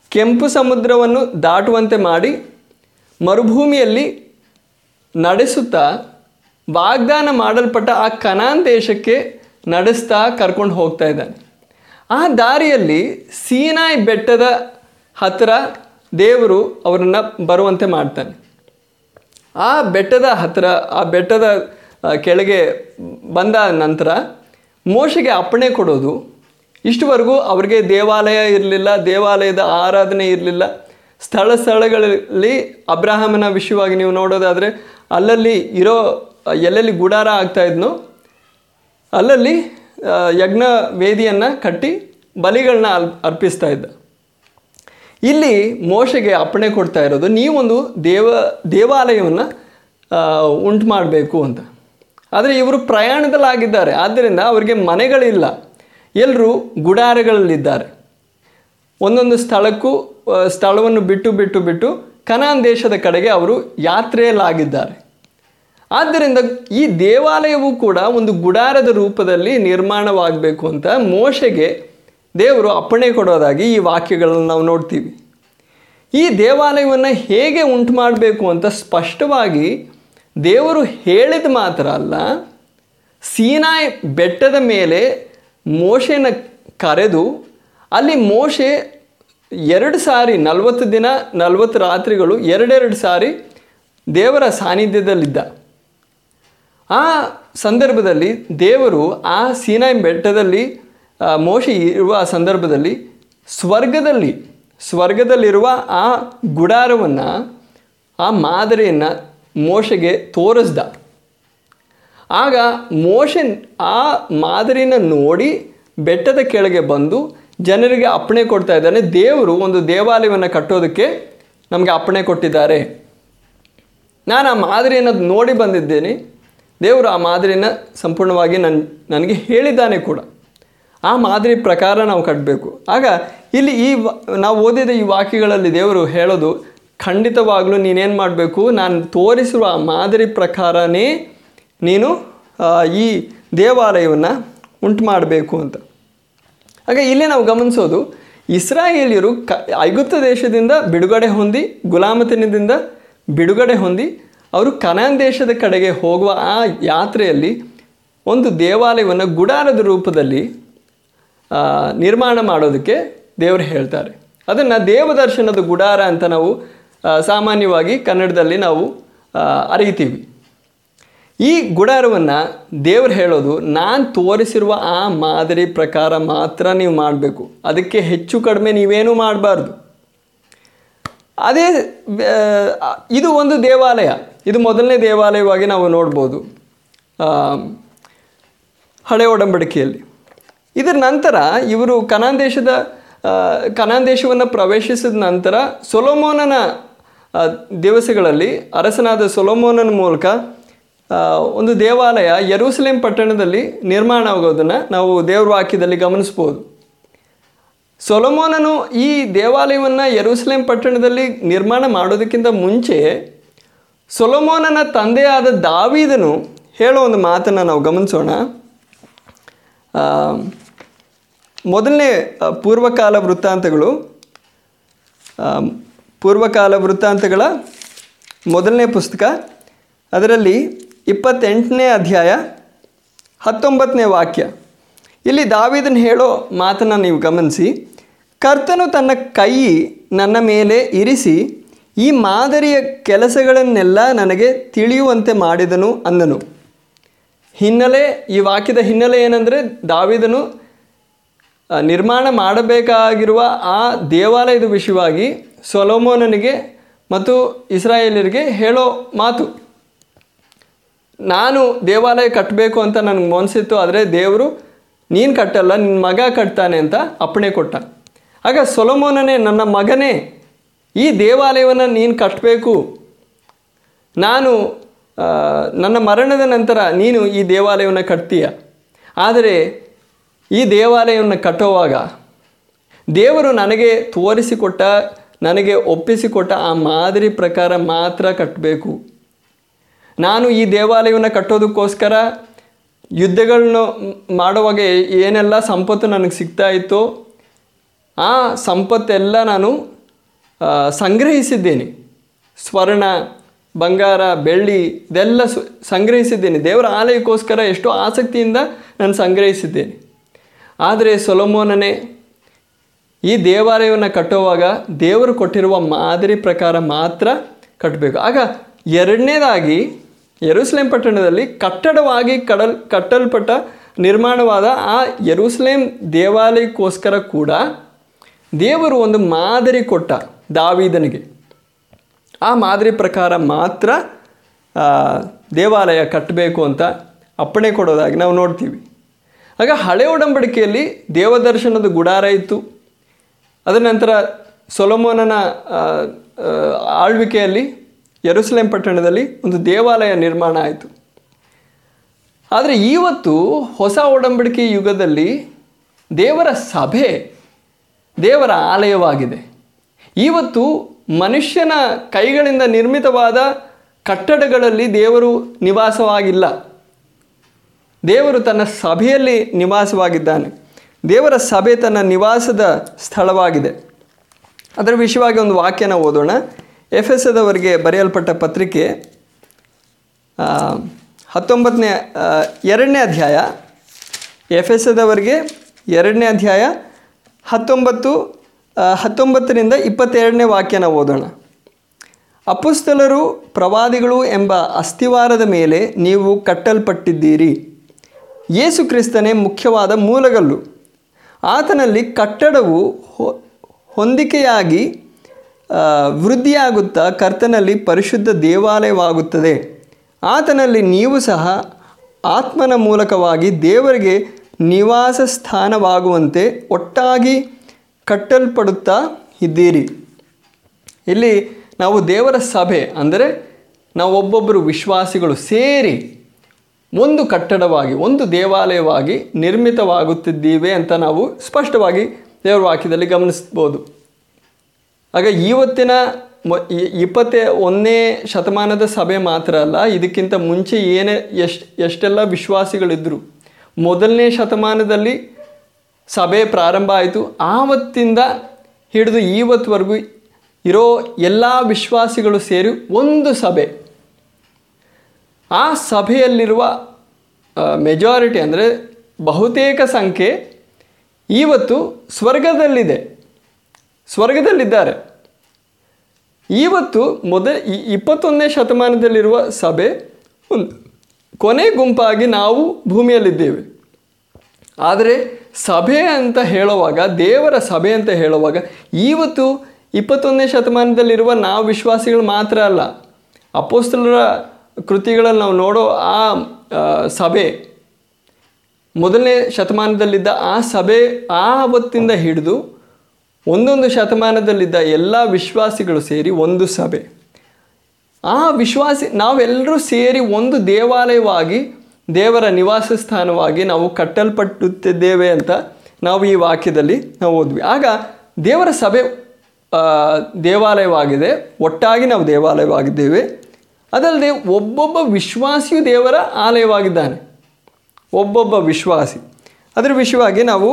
Speaker 1: ಕೆಂಪು ಸಮುದ್ರವನ್ನು ದಾಟುವಂತೆ ಮಾಡಿ ಮರುಭೂಮಿಯಲ್ಲಿ ನಡೆಸುತ್ತಾ ವಾಗ್ದಾನ ಮಾಡಲ್ಪಟ್ಟ ಆ ಕನಾನ್ ದೇಶಕ್ಕೆ ನಡೆಸ್ತಾ ಕರ್ಕೊಂಡು ಹೋಗ್ತಾ ಇದ್ದಾನೆ. ಆ ದಾರಿಯಲ್ಲಿ ಸೀನಾಯ್ ಬೆಟ್ಟದ ಹತ್ತಿರ ದೇವರು ಅವರನ್ನು ಬರುವಂತೆ ಮಾಡ್ತಾನೆ. ಆ ಬೆಟ್ಟದ ಹತ್ತಿರ ಆ ಬೆಟ್ಟದ ಕೆಳಗೆ ಬಂದ ನಂತರ ಮೋಶೆಗೆ ಅಪ್ಪಣೆ ಕೊಡೋದು. ಇಷ್ಟುವರೆಗೂ ಅವರಿಗೆ ದೇವಾಲಯ ಇರಲಿಲ್ಲ, ದೇವಾಲಯದ ಆರಾಧನೆ ಇರಲಿಲ್ಲ. ಸ್ಥಳ ಸ್ಥಳಗಳಲ್ಲಿ ಅಬ್ರಾಹಮನ ವಿಷಯವಾಗಿ ನೀವು ನೋಡೋದಾದರೆ ಅಲ್ಲಲ್ಲಿ ಇರೋ, ಎಲ್ಲೆಲ್ಲಿ ಗುಡಾರ ಆಗ್ತಾ ಇದ್ನೋ, ಅಲ್ಲಲ್ಲಿ ಯಜ್ಞ ವೇದಿಯನ್ನು ಕಟ್ಟಿ ಬಲಿಗಳನ್ನ ಅಲ್ ಅರ್ಪಿಸ್ತಾ ಇದ್ದ. ಇಲ್ಲಿ ಮೋಶೆಗೆ ಅಪ್ಪಣೆ ಕೊಡ್ತಾ ಇರೋದು, ನೀವೊಂದು ದೇವ, ದೇವಾಲಯವನ್ನು ಉಂಟು ಮಾಡಬೇಕು ಅಂತ. ಆದರೆ ಇವರು ಪ್ರಯಾಣದಲ್ಲಾಗಿದ್ದಾರೆ ಆದ್ದರಿಂದ ಅವರಿಗೆ ಮನೆಗಳಿಲ್ಲ. ಎಲ್ಲರೂ ಗುಡಾರಗಳಲ್ಲಿದ್ದಾರೆ. ಒಂದೊಂದು ಸ್ಥಳಕ್ಕೂ ಸ್ಥಳವನ್ನು ಬಿಟ್ಟು ಬಿಟ್ಟು ಬಿಟ್ಟು ಕನಾನ್ ದೇಶದ ಕಡೆಗೆ ಅವರು ಯಾತ್ರೆಯಲ್ಲಾಗಿದ್ದಾರೆ. ಆದ್ದರಿಂದ ಈ ದೇವಾಲಯವು ಕೂಡ ಒಂದು ಗುಡಾರದ ರೂಪದಲ್ಲಿ ನಿರ್ಮಾಣವಾಗಬೇಕು ಅಂತ ಮೋಶೆಗೆ ದೇವರು ಅಪ್ಪಣೆ ಕೊಡೋದಾಗಿ ಈ ವಾಕ್ಯಗಳನ್ನು ನಾವು ನೋಡ್ತೀವಿ. ಈ ದೇವಾಲಯವನ್ನು ಹೇಗೆ ಉಂಟು ಮಾಡಬೇಕು ಅಂತ ಸ್ಪಷ್ಟವಾಗಿ ದೇವರು ಹೇಳಿದ ಮಾತ್ರ ಅಲ್ಲ, ಸೀನಾಯ್ ಬೆಟ್ಟದ ಮೇಲೆ ಮೋಶೆನ ಕರೆದು ಅಲ್ಲಿ ಮೋಶೆ ಎರಡು ಸಾರಿ ನಲವತ್ತು ದಿನ, ನಲವತ್ತು ರಾತ್ರಿಗಳು, ಎರಡೆರಡು ಸಾರಿ ದೇವರ ಸಾನ್ನಿಧ್ಯದಲ್ಲಿದ್ದ. ಆ ಸಂದರ್ಭದಲ್ಲಿ ದೇವರು ಆ ಸೀನಾಯ್ ಬೆಟ್ಟದಲ್ಲಿ ಮೋಶೆ ಇರುವ ಸಂದರ್ಭದಲ್ಲಿ ಸ್ವರ್ಗದಲ್ಲಿ, ಸ್ವರ್ಗದಲ್ಲಿರುವ ಆ ಗುಡಾರವನ್ನು, ಆ ಮಾದರಿಯನ್ನು ಮೋಶೆಗೆ ತೋರಿಸ್ದ. ಆಗ ಮೋಶೆ ಆ ಮಾದರಿನ ನೋಡಿ ಬೆಟ್ಟದ ಕೆಳಗೆ ಬಂದು ಜನರಿಗೆ ಅಪ್ಪಣೆ ಕೊಡ್ತಾ ಇದ್ದಾನೆ. ದೇವರು ಒಂದು ದೇವಾಲಯವನ್ನು ಕಟ್ಟೋದಕ್ಕೆ ನಮಗೆ ಅಪ್ಪಣೆ ಕೊಟ್ಟಿದ್ದಾರೆ. ನಾನು ಆ ಮಾದರಿಯನ್ನು ನೋಡಿ ಬಂದಿದ್ದೇನೆ. ದೇವರು ಆ ಮಾದರಿನ ಸಂಪೂರ್ಣವಾಗಿ ನನ್ನ ನನಗೆ ಹೇಳಿದ್ದಾನೆ ಕೂಡ. ಆ ಮಾದರಿ ಪ್ರಕಾರ ನಾವು ಕಟ್ಟಬೇಕು ಆಗ ಇಲ್ಲಿ ಈ ನಾವು ಓದಿದ ಈ ವಾಕ್ಯಗಳಲ್ಲಿ ದೇವರು ಹೇಳೋದು, ಖಂಡಿತವಾಗ್ಲೂ ನೀನೇನು ಮಾಡಬೇಕು? ನಾನು ತೋರಿಸಿರುವ ಆ ಮಾದರಿ ಪ್ರಕಾರನೇ ನೀನು ಈ ದೇವಾಲಯವನ್ನು ಉಂಟು ಮಾಡಬೇಕು ಅಂತ. ಆಗ ಇಲ್ಲಿ ನಾವು ಗಮನಿಸೋದು, ಇಸ್ರಾಯೇಲಿಯರು ಕ ಐಗುತ್ತ ದೇಶದಿಂದ ಬಿಡುಗಡೆ ಹೊಂದಿ, ಗುಲಾಮತನದಿಂದ ಬಿಡುಗಡೆ ಹೊಂದಿ, ಅವರು ಕನಾನ್ ದೇಶದ ಕಡೆಗೆ ಹೋಗುವ ಆ ಯಾತ್ರೆಯಲ್ಲಿ ಒಂದು ದೇವಾಲಯವನ್ನು ಗುಡಾರದ ರೂಪದಲ್ಲಿ ನಿರ್ಮಾಣ ಮಾಡೋದಕ್ಕೆ ದೇವರು ಹೇಳ್ತಾರೆ. ಅದನ್ನು ದೇವದರ್ಶನದ ಗುಡಾರ ಅಂತ ನಾವು ಸಾಮಾನ್ಯವಾಗಿ ಕನ್ನಡದಲ್ಲಿ ನಾವು ಅರಿತೀವಿ. ಈ ಗುಡಾರವನ್ನು ದೇವರು ಹೇಳೋದು, ನಾನು ತೋರಿಸಿರುವ ಆ ಮಾದರಿ ಪ್ರಕಾರ ಮಾತ್ರ ನೀವು ಮಾಡಬೇಕು. ಅದಕ್ಕೆ ಹೆಚ್ಚು ಕಡಿಮೆ ನೀವೇನೂ ಮಾಡಬಾರ್ದು. ಅದೇ ಇದು ಒಂದು ದೇವಾಲಯ. ಇದು ಮೊದಲನೇ ದೇವಾಲಯವಾಗಿ ನಾವು ನೋಡ್ಬೋದು. ಹಳೆ ಒಡಂಬಡಿಕೆಯಲ್ಲಿ. ಇದರ ನಂತರ ಇವರು ಕನಾನ್ ದೇಶದ ಕನಾನ್ ದೇಶವನ್ನು ಪ್ರವೇಶಿಸಿದ ನಂತರ ಸೊಲೋಮೋನನ ದಿವಸಗಳಲ್ಲಿ ಅರಸನಾದ ಸೊಲೋಮೋನನ ಮೂಲಕ ಒಂದು ದೇವಾಲಯ ಯರೂಸಲೇಮ್ ಪಟ್ಟಣದಲ್ಲಿ ನಿರ್ಮಾಣ ಆಗೋದನ್ನು ನಾವು ದೇವ್ರ ವಾಕ್ಯದಲ್ಲಿ ಗಮನಿಸ್ಬೋದು ಸೊಲೊಮೋನನು ಈ ದೇವಾಲಯವನ್ನು ಯರೂಸಲೇಮ್ ಪಟ್ಟಣದಲ್ಲಿ ನಿರ್ಮಾಣ ಮಾಡೋದಕ್ಕಿಂತ ಮುಂಚೆ ಸೊಲೊಮೋನನ ತಂದೆಯಾದ ದಾವಿದನು ಹೇಳೋ ಒಂದು ಮಾತನ್ನು ನಾವು ಗಮನಿಸೋಣ. ಮೊದಲನೇ ಪೂರ್ವಕಾಲ ವೃತ್ತಾಂತಗಳು ಪೂರ್ವಕಾಲ ವೃತ್ತಾಂತಗಳ ಮೊದಲನೇ ಪುಸ್ತಕ, ಅದರಲ್ಲಿ ಇಪ್ಪತ್ತೆಂಟನೇ ಅಧ್ಯಾಯ ಹತ್ತೊಂಬತ್ತನೇ ವಾಕ್ಯ. ಇಲ್ಲಿ ದಾವಿದನ್ ಹೇಳೋ ಮಾತನ್ನು ನೀವು ಗಮನಿಸಿ. ಕರ್ತನು ತನ್ನ ಕೈ ನನ್ನ ಮೇಲೆ ಇರಿಸಿ, ಈ ಮಾದರಿಯ ಕೆಲಸಗಳನ್ನೆಲ್ಲ ನನಗೆ ತಿಳಿಯುವಂತೆ ಮಾಡಿದನು ಅಂದನು. ಹಿನ್ನೆಲೆ, ಈ ವಾಕ್ಯದ ಹಿನ್ನೆಲೆ ಏನಂದರೆ, ದಾವಿದನು ನಿರ್ಮಾಣ ಮಾಡಬೇಕಾಗಿರುವ ಆ ದೇವಾಲಯದ ವಿಷಯವಾಗಿ ಸೊಲೋಮೋನನಿಗೆ ಮತ್ತು ಇಸ್ರಾಯೇಲರಿಗೆ ಹೇಳೋ ಮಾತು. ನಾನು ದೇವಾಲಯ ಕಟ್ಟಬೇಕು ಅಂತ ನನಗೆ ಮನಸ್ಸಿತ್ತು ಆದರೆ ದೇವರು ನೀನು ಕಟ್ಟಲ್ಲ ನಿನ್ನ ಮಗ ಕಟ್ತಾನೆ ಅಂತ ಅಪ್ಪಣೆ ಕೊಟ್ಟ. ಆಗ ಸೊಲೋಮೋನನೇ, ನನ್ನ ಮಗನೇ, ಈ ದೇವಾಲಯವನ್ನು ನೀನು ಕಟ್ಟಬೇಕು. ನಾನು ನನ್ನ ಮರಣದ ನಂತರ ನೀನು ಈ ದೇವಾಲಯವನ್ನು ಕಟ್ತೀಯ. ಆದರೆ ಈ ದೇವಾಲಯವನ್ನು ಕಟ್ಟುವಾಗ ದೇವರು ನನಗೆ ತೋರಿಸಿಕೊಟ್ಟ, ನನಗೆ ಒಪ್ಪಿಸಿಕೊಟ್ಟ ಆ ಮಾದರಿ ಪ್ರಕಾರ ಮಾತ್ರ ಕಟ್ಟಬೇಕು. ನಾನು ಈ ದೇವಾಲಯವನ್ನು ಕಟ್ಟೋದಕ್ಕೋಸ್ಕರ ಯುದ್ಧಗಳನ್ನು ಮಾಡುವಾಗ ಏನೆಲ್ಲ ಸಂಪತ್ತು ನನಗೆ ಸಿಗ್ತಾ ಇತ್ತು ಆ ಸಂಪತ್ತೆಲ್ಲ ನಾನು ಸಂಗ್ರಹಿಸಿದ್ದೇನೆ. ಸ್ವರ್ಣ, ಬಂಗಾರ, ಬೆಳ್ಳಿ ಇದೆಲ್ಲ ಸಂಗ್ರಹಿಸಿದ್ದೇನೆ. ದೇವರ ಆಲಯಕ್ಕೋಸ್ಕರ ಎಷ್ಟೋ ಆಸಕ್ತಿಯಿಂದ ನಾನು ಸಂಗ್ರಹಿಸಿದ್ದೇನೆ. ಆದರೆ ಸೊಲಮೋನನೇ ಈ ದೇವಾಲಯವನ್ನು ಕಟ್ಟುವಾಗ ದೇವರು ಕೊಟ್ಟಿರುವ ಮಾದರಿ ಪ್ರಕಾರ ಮಾತ್ರ ಕಟ್ಟಬೇಕು. ಆಗ ಎರಡನೇದಾಗಿ ಯೆರೂಸಲೇಂ ಪಟ್ಟಣದಲ್ಲಿ ಕಟ್ಟಡವಾಗಿ ಕಡಲ್ ಕಟ್ಟಲ್ಪಟ್ಟ ನಿರ್ಮಾಣವಾದ ಆ ಯೆರೂಸಲೇಂ ದೇವಾಲಯಕ್ಕೋಸ್ಕರ ಕೂಡ ದೇವರು ಒಂದು ಮಾದರಿ ಕೊಟ್ಟ ದಾವಿದನಿಗೆ. ಆ ಮಾದರಿ ಪ್ರಕಾರ ಮಾತ್ರ ದೇವಾಲಯ ಕಟ್ಟಬೇಕು ಅಂತ ಅಪ್ಪಣೆ ಕೊಡೋದಾಗಿ ನಾವು ನೋಡ್ತೀವಿ. ಆಗ ಹಳೆ ಒಡಂಬಡಿಕೆಯಲ್ಲಿ ದೇವದರ್ಶನದ ಗುಡಾರ ಇತ್ತು. ಅದರ ನಂತರ ಸೊಲೊಮೋನನ ಆಳ್ವಿಕೆಯಲ್ಲಿ ಯರುಸಲೇಂ ಪಟ್ಟಣದಲ್ಲಿ ಒಂದು ದೇವಾಲಯ ನಿರ್ಮಾಣ ಆಯಿತು. ಆದರೆ ಇವತ್ತು ಹೊಸ ಒಡಂಬಡಿಕೆ ಯುಗದಲ್ಲಿ ದೇವರ ಸಭೆ, ದೇವರ ಆಲಯವಾಗಿದೆ. ಇವತ್ತು ಮನುಷ್ಯನ ಕೈಗಳಿಂದ ನಿರ್ಮಿತವಾದ ಕಟ್ಟಡಗಳಲ್ಲಿ ದೇವರು ನಿವಾಸವಾಗಿಲ್ಲ. ದೇವರು ತನ್ನ ಸಭೆಯಲ್ಲಿ ನಿವಾಸವಾಗಿದ್ದಾನೆ. ದೇವರ ಸಭೆ ತನ್ನ ನಿವಾಸದ ಸ್ಥಳವಾಗಿದೆ. ಅದರ ವಿಷಯವಾಗಿ ಒಂದು ವಾಕ್ಯನ ಓದೋಣ. ಎಫ್ ಎಸ್ ಎದವರಿಗೆ ಬರೆಯಲ್ಪಟ್ಟ ಪತ್ರಿಕೆ ಹತ್ತೊಂಬತ್ತನೇ ಎರಡನೇ ಅಧ್ಯಾಯ. ಎಫ್ ಎಸ್ ಎದವರಿಗೆ ಎರಡನೇ ಅಧ್ಯಾಯ, ಹತ್ತೊಂಬತ್ತು ಹತ್ತೊಂಬತ್ತರಿಂದ ಇಪ್ಪತ್ತೆರಡನೇ ವಾಕ್ಯನ ಓದೋಣ. ಅಪುಸ್ತಲರು ಪ್ರವಾದಿಗಳು ಎಂಬ ಅಸ್ಥಿವಾರದ ಮೇಲೆ ನೀವು ಕಟ್ಟಲ್ಪಟ್ಟಿದ್ದೀರಿ. ಯೇಸು ಕ್ರಿಸ್ತನೇ ಮುಖ್ಯವಾದ ಮೂಲಗಲ್ಲು. ಆತನಲ್ಲಿ ಕಟ್ಟಡವು ಹೊಂದಿಕೆಯಾಗಿ ವೃದ್ಧಿಯಾಗುತ್ತಾ ಕರ್ತನಲ್ಲಿ ಪರಿಶುದ್ಧ ದೇವಾಲಯವಾಗುತ್ತದೆ. ಆತನಲ್ಲಿ ನೀವು ಸಹ ಆತ್ಮನ ಮೂಲಕವಾಗಿ ದೇವರಿಗೆ ನಿವಾಸ ಸ್ಥಾನವಾಗುವಂತೆ ಒಟ್ಟಾಗಿ ಕಟ್ಟಲ್ಪಡುತ್ತಾ ಇದ್ದೀರಿ. ಇಲ್ಲಿ ನಾವು ದೇವರ ಸಭೆ, ಅಂದರೆ ನಾವು ಒಬ್ಬೊಬ್ಬರು ವಿಶ್ವಾಸಿಗಳು ಸೇರಿ ಒಂದು ಕಟ್ಟಡವಾಗಿ, ಒಂದು ದೇವಾಲಯವಾಗಿ ನಿರ್ಮಿತವಾಗುತ್ತಿದ್ದೀವಿ ಅಂತ ನಾವು ಸ್ಪಷ್ಟವಾಗಿ ದೇವರ ವಾಕ್ಯದಲ್ಲಿ ಗಮನಿಸ್ಬೋದು ಆಗ ಇವತ್ತಿನ ಇಪ್ಪತ್ತೇ ಒಂದನೇ ಶತಮಾನದ ಸಭೆ ಮಾತ್ರ ಅಲ್ಲ, ಇದಕ್ಕಿಂತ ಮುಂಚೆ ಏನೇ ಎಷ್ಟು, ಎಷ್ಟೆಲ್ಲ ವಿಶ್ವಾಸಿಗಳಿದ್ದರು ಮೊದಲನೇ ಶತಮಾನದಲ್ಲಿ ಸಭೆ ಪ್ರಾರಂಭ ಆಯಿತು. ಆವತ್ತಿಂದ ಹಿಡಿದು ಇವತ್ತುವರೆಗೂ ಇರೋ ಎಲ್ಲ ವಿಶ್ವಾಸಿಗಳು ಸೇರಿ ಒಂದು ಸಭೆ. ಆ ಸಭೆಯಲ್ಲಿರುವ ಮೆಜಾರಿಟಿ ಅಂದರೆ ಬಹುತೇಕ ಸಂಖ್ಯೆ ಇವತ್ತು ಸ್ವರ್ಗದಲ್ಲಿದೆ. ಸ್ವರ್ಗದಲ್ಲಿದ್ದಾರೆ. ಇವತ್ತು ಮೊದ ಇಪ್ಪತ್ತೊಂದನೇ ಶತಮಾನದಲ್ಲಿರುವ ಸಭೆ ಒಂದು. ಕೊನೆ ಗುಂಪಾಗಿ ನಾವು ಭೂಮಿಯಲ್ಲಿದ್ದೇವೆ. ಆದರೆ ಸಭೆ ಅಂತ ಹೇಳುವಾಗ, ದೇವರ ಸಭೆ ಅಂತ ಹೇಳುವಾಗ ಇವತ್ತು ಇಪ್ಪತ್ತೊಂದನೇ ಶತಮಾನದಲ್ಲಿರುವ ನಾವು ವಿಶ್ವಾಸಿಗಳು ಮಾತ್ರ ಅಲ್ಲ. ಅಪೋಸ್ತಲರ ಕೃತಿಗಳಲ್ಲಿ ನಾವು ನೋಡೋ ಆ ಸಭೆ, ಮೊದಲನೇ ಶತಮಾನದಲ್ಲಿದ್ದ ಆ ಸಭೆ ಆ ಹೊತ್ತಿಂದ ಹಿಡಿದು ಒಂದೊಂದು ಶತಮಾನದಲ್ಲಿದ್ದ ಎಲ್ಲ ವಿಶ್ವಾಸಿಗಳು ಸೇರಿ ಒಂದು ಸಭೆ. ಆ ವಿಶ್ವಾಸಿ, ನಾವೆಲ್ಲರೂ ಸೇರಿ ಒಂದು ದೇವಾಲಯವಾಗಿ, ದೇವರ ನಿವಾಸ ಸ್ಥಾನವಾಗಿ ನಾವು ಕಟ್ಟಲ್ಪಟ್ಟುತ್ತಿದ್ದೇವೆ ಅಂತ ನಾವು ಈ ವಾಕ್ಯದಲ್ಲಿ ನಾವು ಓದ್ವಿ. ಆಗ ದೇವರ ಸಭೆ ದೇವಾಲಯವಾಗಿದೆ. ಒಟ್ಟಾಗಿ ನಾವು ದೇವಾಲಯವಾಗಿದ್ದೇವೆ. ಅದಲ್ಲದೆ ಒಬ್ಬೊಬ್ಬ ವಿಶ್ವಾಸಿಯು ದೇವರ ಆಲಯವಾಗಿದ್ದಾನೆ. ಒಬ್ಬೊಬ್ಬ ವಿಶ್ವಾಸಿ. ಅದರ ವಿಷಯವಾಗಿ ನಾವು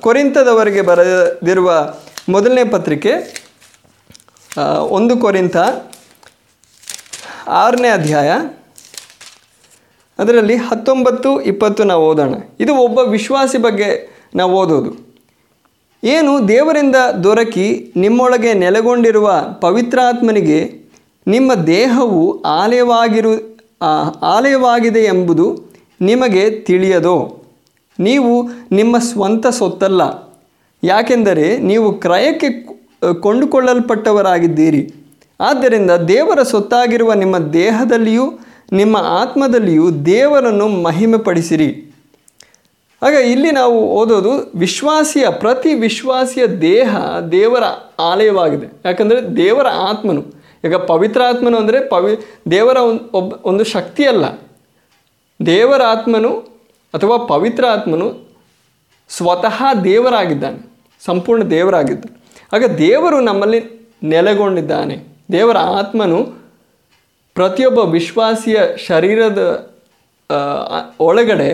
Speaker 1: ಕೊರಿಂತದವರೆಗೆ ಬರೆದಿರುವ ಮೊದಲನೇ ಪತ್ರಿಕೆ ಒಂದು ಕೊರಿಂತ ಆರನೇ ಅಧ್ಯಾಯ, ಅದರಲ್ಲಿ ಹತ್ತೊಂಬತ್ತು, ಇಪ್ಪತ್ತು ನಾವು ಓದೋಣ. ಇದು ಒಬ್ಬ ವಿಶ್ವಾಸಿ ಬಗ್ಗೆ ನಾವು ಓದೋದು. ಏನು ದೇವರಿಂದ ದೊರಕಿ ನಿಮ್ಮೊಳಗೆ ನೆಲೆಗೊಂಡಿರುವ ಪವಿತ್ರಾತ್ಮನಿಗೆ ನಿಮ್ಮ ದೇಹವು ಆಲಯವಾಗಿರು ಆಲಯವಾಗಿದೆ ಎಂಬುದು ನಿಮಗೆ ತಿಳಿಯದೋ? ನೀವು ನಿಮ್ಮ ಸ್ವಂತ ಸೊತ್ತಲ್ಲ. ಯಾಕೆಂದರೆ ನೀವು ಕ್ರಯಕ್ಕೆ ಕೊಂಡುಕೊಳ್ಳಲ್ಪಟ್ಟವರಾಗಿದ್ದೀರಿ. ಆದ್ದರಿಂದ ದೇವರ ಸೊತ್ತಾಗಿರುವ ನಿಮ್ಮ ದೇಹದಲ್ಲಿಯೂ, ನಿಮ್ಮ ಆತ್ಮದಲ್ಲಿಯೂ ದೇವರನ್ನು ಮಹಿಮೆಪಡಿಸಿರಿ. ಆಗ ಇಲ್ಲಿ ನಾವು ಓದೋದು ವಿಶ್ವಾಸಿಯ, ಪ್ರತಿ ವಿಶ್ವಾಸಿಯ ದೇಹ ದೇವರ ಆಲಯವಾಗಿದೆ. ಯಾಕಂದರೆ ದೇವರ ಆತ್ಮನು. ಈಗ ಪವಿತ್ರ ಆತ್ಮನು ಅಂದರೆ ಪವಿ, ದೇವರ ಒಬ್ಬ, ಒಂದು ಶಕ್ತಿ ಅಲ್ಲ ದೇವರ ಆತ್ಮನು ಅಥವಾ ಪವಿತ್ರ ಆತ್ಮನು ಸ್ವತಃ ದೇವರಾಗಿದ್ದಾನೆ, ಸಂಪೂರ್ಣ ದೇವರಾಗಿದ್ದಾನೆ. ಆಗ ದೇವರು ನಮ್ಮಲ್ಲಿ ನೆಲೆಗೊಂಡಿದ್ದಾನೆ. ದೇವರ ಆತ್ಮನು ಪ್ರತಿಯೊಬ್ಬ ವಿಶ್ವಾಸಿಯ ಶರೀರದ ಒಳಗಡೆ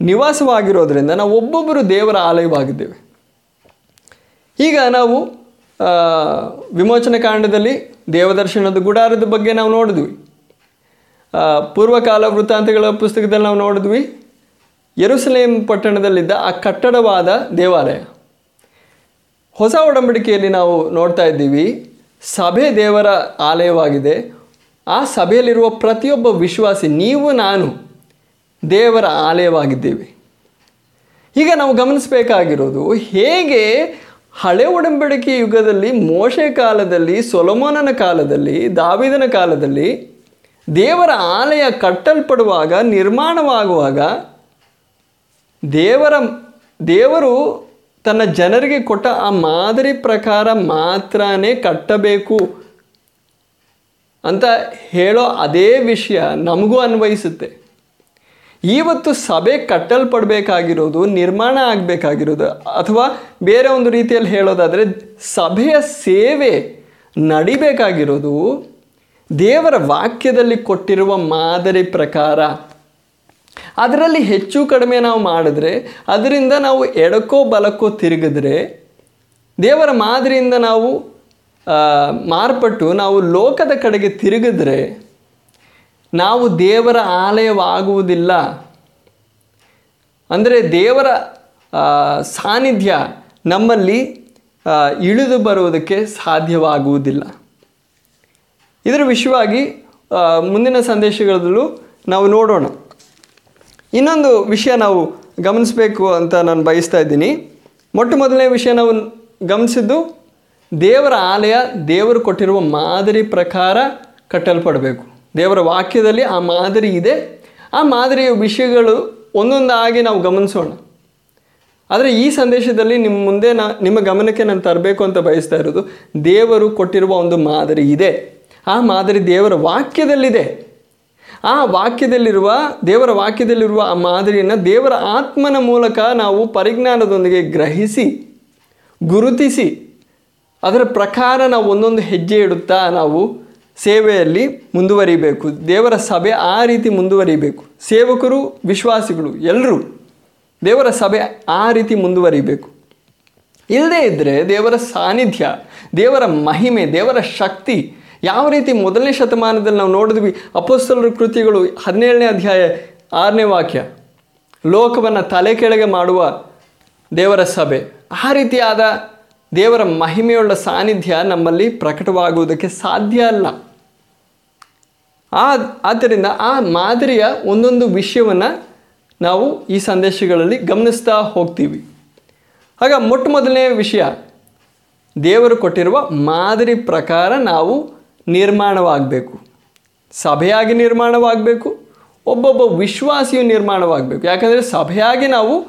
Speaker 1: ನಿವಾಸವಾಗಿರೋದ್ರಿಂದ ನಾವು ಒಬ್ಬೊಬ್ಬರು ದೇವರ ಆಲಯವಾಗಿದ್ದೇವೆ. ಈಗ ನಾವು ವಿಮೋಚನ ಕಾಂಡದಲ್ಲಿ ದೇವದರ್ಶನದ ಗುಡಾರದ ಬಗ್ಗೆ ನಾವು ನೋಡಿದ್ವಿ. ಪೂರ್ವಕಾಲ ವೃತ್ತಾಂತಗಳ ಪುಸ್ತಕದಲ್ಲಿ ನಾವು ನೋಡಿದ್ವಿ. ಯರುಸಲೇಮ್ ಪಟ್ಟಣದಲ್ಲಿದ್ದ ಆ ಕಟ್ಟಡವಾದ ದೇವಾಲಯ. ಹೊಸ ಒಡಂಬಡಿಕೆಯಲ್ಲಿ ನಾವು ನೋಡ್ತಾ ಇದ್ದೀವಿ. ಸಭೆ ದೇವರ ಆಲಯವಾಗಿದೆ. ಆ ಸಭೆಯಲ್ಲಿರುವ ಪ್ರತಿಯೊಬ್ಬ ವಿಶ್ವಾಸಿ, ನೀವು, ನಾನು, ದೇವರ ಆಲಯವಾಗಿದ್ದೀವಿ. ಈಗ ನಾವು ಗಮನಿಸಬೇಕಾಗಿರೋದು ಹೇಗೆ ಹಳೆ ಒಡಂಬಡಿಕೆ ಯುಗದಲ್ಲಿ ಮೋಶೆ ಕಾಲದಲ್ಲಿ, ಸೊಲಮಾನನ ಕಾಲದಲ್ಲಿ, ದಾವಿದನ ಕಾಲದಲ್ಲಿ ದೇವರ ಆಲಯ ಕಟ್ಟಲ್ಪಡುವಾಗ, ನಿರ್ಮಾಣವಾಗುವಾಗ ದೇವರ, ದೇವರು ತನ್ನ ಜನರಿಗೆ ಕೊಟ್ಟ ಆ ಮಾದರಿ ಪ್ರಕಾರ ಮಾತ್ರನೇ ಕಟ್ಟಬೇಕು ಅಂತ ಹೇಳೋ ಅದೇ ವಿಷಯ ನಮಗೂ ಅನ್ವಯಿಸುತ್ತೆ. ಇವತ್ತು ಸಭೆ ಕಟ್ಟಲ್ಪಡಬೇಕಾಗಿರೋದು, ನಿರ್ಮಾಣ ಆಗಬೇಕಾಗಿರೋದು, ಅಥವಾ ಬೇರೆ ಒಂದು ರೀತಿಯಲ್ಲಿ ಹೇಳೋದಾದರೆ ಸಭೆಯ ಸೇವೆ ನಡಿಬೇಕಾಗಿರೋದು ದೇವರ ವಾಕ್ಯದಲ್ಲಿ ಕೊಟ್ಟಿರುವ ಮಾದರಿ ಪ್ರಕಾರ. ಅದರಲ್ಲಿ ಹೆಚ್ಚು ಕಡಿಮೆ ನಾವು ಮಾಡಿದ್ರೆ, ಅದರಿಂದ ನಾವು ಎಡಕ್ಕೋ ಬಲಕ್ಕೋ ತಿರುಗಿದ್ರೆ, ದೇವರ ಮಾದರಿಯಿಂದ ನಾವು ಮಾರ್ಪಟ್ಟು ನಾವು ಲೋಕದ ಕಡೆಗೆ ತಿರುಗಿದ್ರೆ ನಾವು ದೇವರ ಆಲಯವಾಗುವುದಿಲ್ಲ. ಅಂದರೆ ದೇವರ ಸಾನ್ನಿಧ್ಯ ನಮ್ಮಲ್ಲಿ ಇಳಿದು ಬರುವುದಕ್ಕೆ ಸಾಧ್ಯವಾಗುವುದಿಲ್ಲ. ಇದರ ವಿಷಯವಾಗಿ ಮುಂದಿನ ಸಂದೇಶಗಳಲ್ಲೂ ನಾವು ನೋಡೋಣ. ಇನ್ನೊಂದು ವಿಷಯ ನಾವು ಗಮನಿಸಬೇಕು ಅಂತ ನಾನು ಬಯಸ್ತಾ ಇದ್ದೀನಿ. ಮೊಟ್ಟ ಮೊದಲನೇ ವಿಷಯ ನಾವು ಗಮನಿಸಿದ್ದು, ದೇವರ ಆಲಯ ದೇವರು ಕೊಟ್ಟಿರುವ ಮಾದರಿ ಪ್ರಕಾರ ಕಟ್ಟಲ್ಪಡಬೇಕು. ದೇವರ ವಾಕ್ಯದಲ್ಲಿ ಆ ಮಾದರಿ ಇದೆ. ಆ ಮಾದರಿಯ ವಿಷಯಗಳು ಒಂದೊಂದಾಗಿ ನಾವು ಗಮನಿಸೋಣ. ಆದರೆ ಈ ಸಂದೇಶದಲ್ಲಿ ನಿಮ್ಮ ಮುಂದೆ ನಾ, ನಿಮ್ಮ ಗಮನಕ್ಕೆ ನಾನು ತರಬೇಕು ಅಂತ ಬಯಸ್ತಾ ಇರೋದು ದೇವರು ಕೊಟ್ಟಿರುವ ಒಂದು ಮಾದರಿ ಇದೆ. ಆ ಮಾದರಿ ದೇವರ ವಾಕ್ಯದಲ್ಲಿದೆ. ಆ ವಾಕ್ಯದಲ್ಲಿರುವ, ದೇವರ ವಾಕ್ಯದಲ್ಲಿರುವ ಆ ಮಾದರಿಯನ್ನು ದೇವರ ಆತ್ಮನ ಮೂಲಕ ನಾವು ಪರಿಜ್ಞಾನದೊಂದಿಗೆ ಗ್ರಹಿಸಿ, ಗುರುತಿಸಿ, ಅದರ ಪ್ರಕಾರ ನಾವು ಒಂದೊಂದು ಹೆಜ್ಜೆ ಇಡುತ್ತಾ ನಾವು ಸೇವೆಯಲ್ಲಿ ಮುಂದುವರಿಬೇಕು. ದೇವರ ಸಭೆ ಆ ರೀತಿ ಮುಂದುವರಿಬೇಕು. ಸೇವಕರು, ವಿಶ್ವಾಸಿಗಳು ಎಲ್ಲರೂ ದೇವರ ಸಭೆ ಆ ರೀತಿ ಮುಂದುವರಿಬೇಕು. ಇಲ್ಲದೇ ಇದ್ದರೆ ದೇವರ ಸಾನ್ನಿಧ್ಯ, ದೇವರ ಮಹಿಮೆ, ದೇವರ ಶಕ್ತಿ ಯಾವ ರೀತಿ ಮೊದಲನೇ ಶತಮಾನದಲ್ಲಿ ನಾವು ನೋಡಿದ್ವಿ. ಅಪೋಸ್ತಲರ ಕೃತಿಗಳು ಹದಿನೇಳನೇ ಅಧ್ಯಾಯ ಆರನೇ ವಾಕ್ಯ. ಲೋಕವನ್ನು ತಲೆ ಕೆಳಗೆ ಮಾಡುವ ದೇವರ ಸಭೆ. ಆ ರೀತಿಯಾದ ದೇವರ ಮಹಿಮೆಯುಳ್ಳ ಸಾನ್ನಿಧ್ಯ ನಮ್ಮಲ್ಲಿ ಪ್ರಕಟವಾಗುವುದಕ್ಕೆ ಸಾಧ್ಯ ಅಲ್ಲ. ಆದ್ದರಿಂದ ಆ ಮಾದರಿಯ ಒಂದೊಂದು ವಿಷಯವನ್ನು ನಾವು ಈ ಸಂದೇಶಗಳಲ್ಲಿ ಗಮನಿಸ್ತಾ ಹೋಗ್ತೀವಿ. ಆಗ ಮೊಟ್ಟ ಮೊದಲನೇ ವಿಷಯ, ದೇವರು ಕೊಟ್ಟಿರುವ ಮಾದರಿ ಪ್ರಕಾರ ನಾವು ನಿರ್ಮಾಣವಾಗಬೇಕು. ಸಭೆಯಾಗಿ ನಿರ್ಮಾಣವಾಗಬೇಕು, ಒಬ್ಬೊಬ್ಬ ವಿಶ್ವಾಸಿಯು ನಿರ್ಮಾಣವಾಗಬೇಕು. ಯಾಕಂದರೆ ಸಭೆಯಾಗಿ ನಾವು,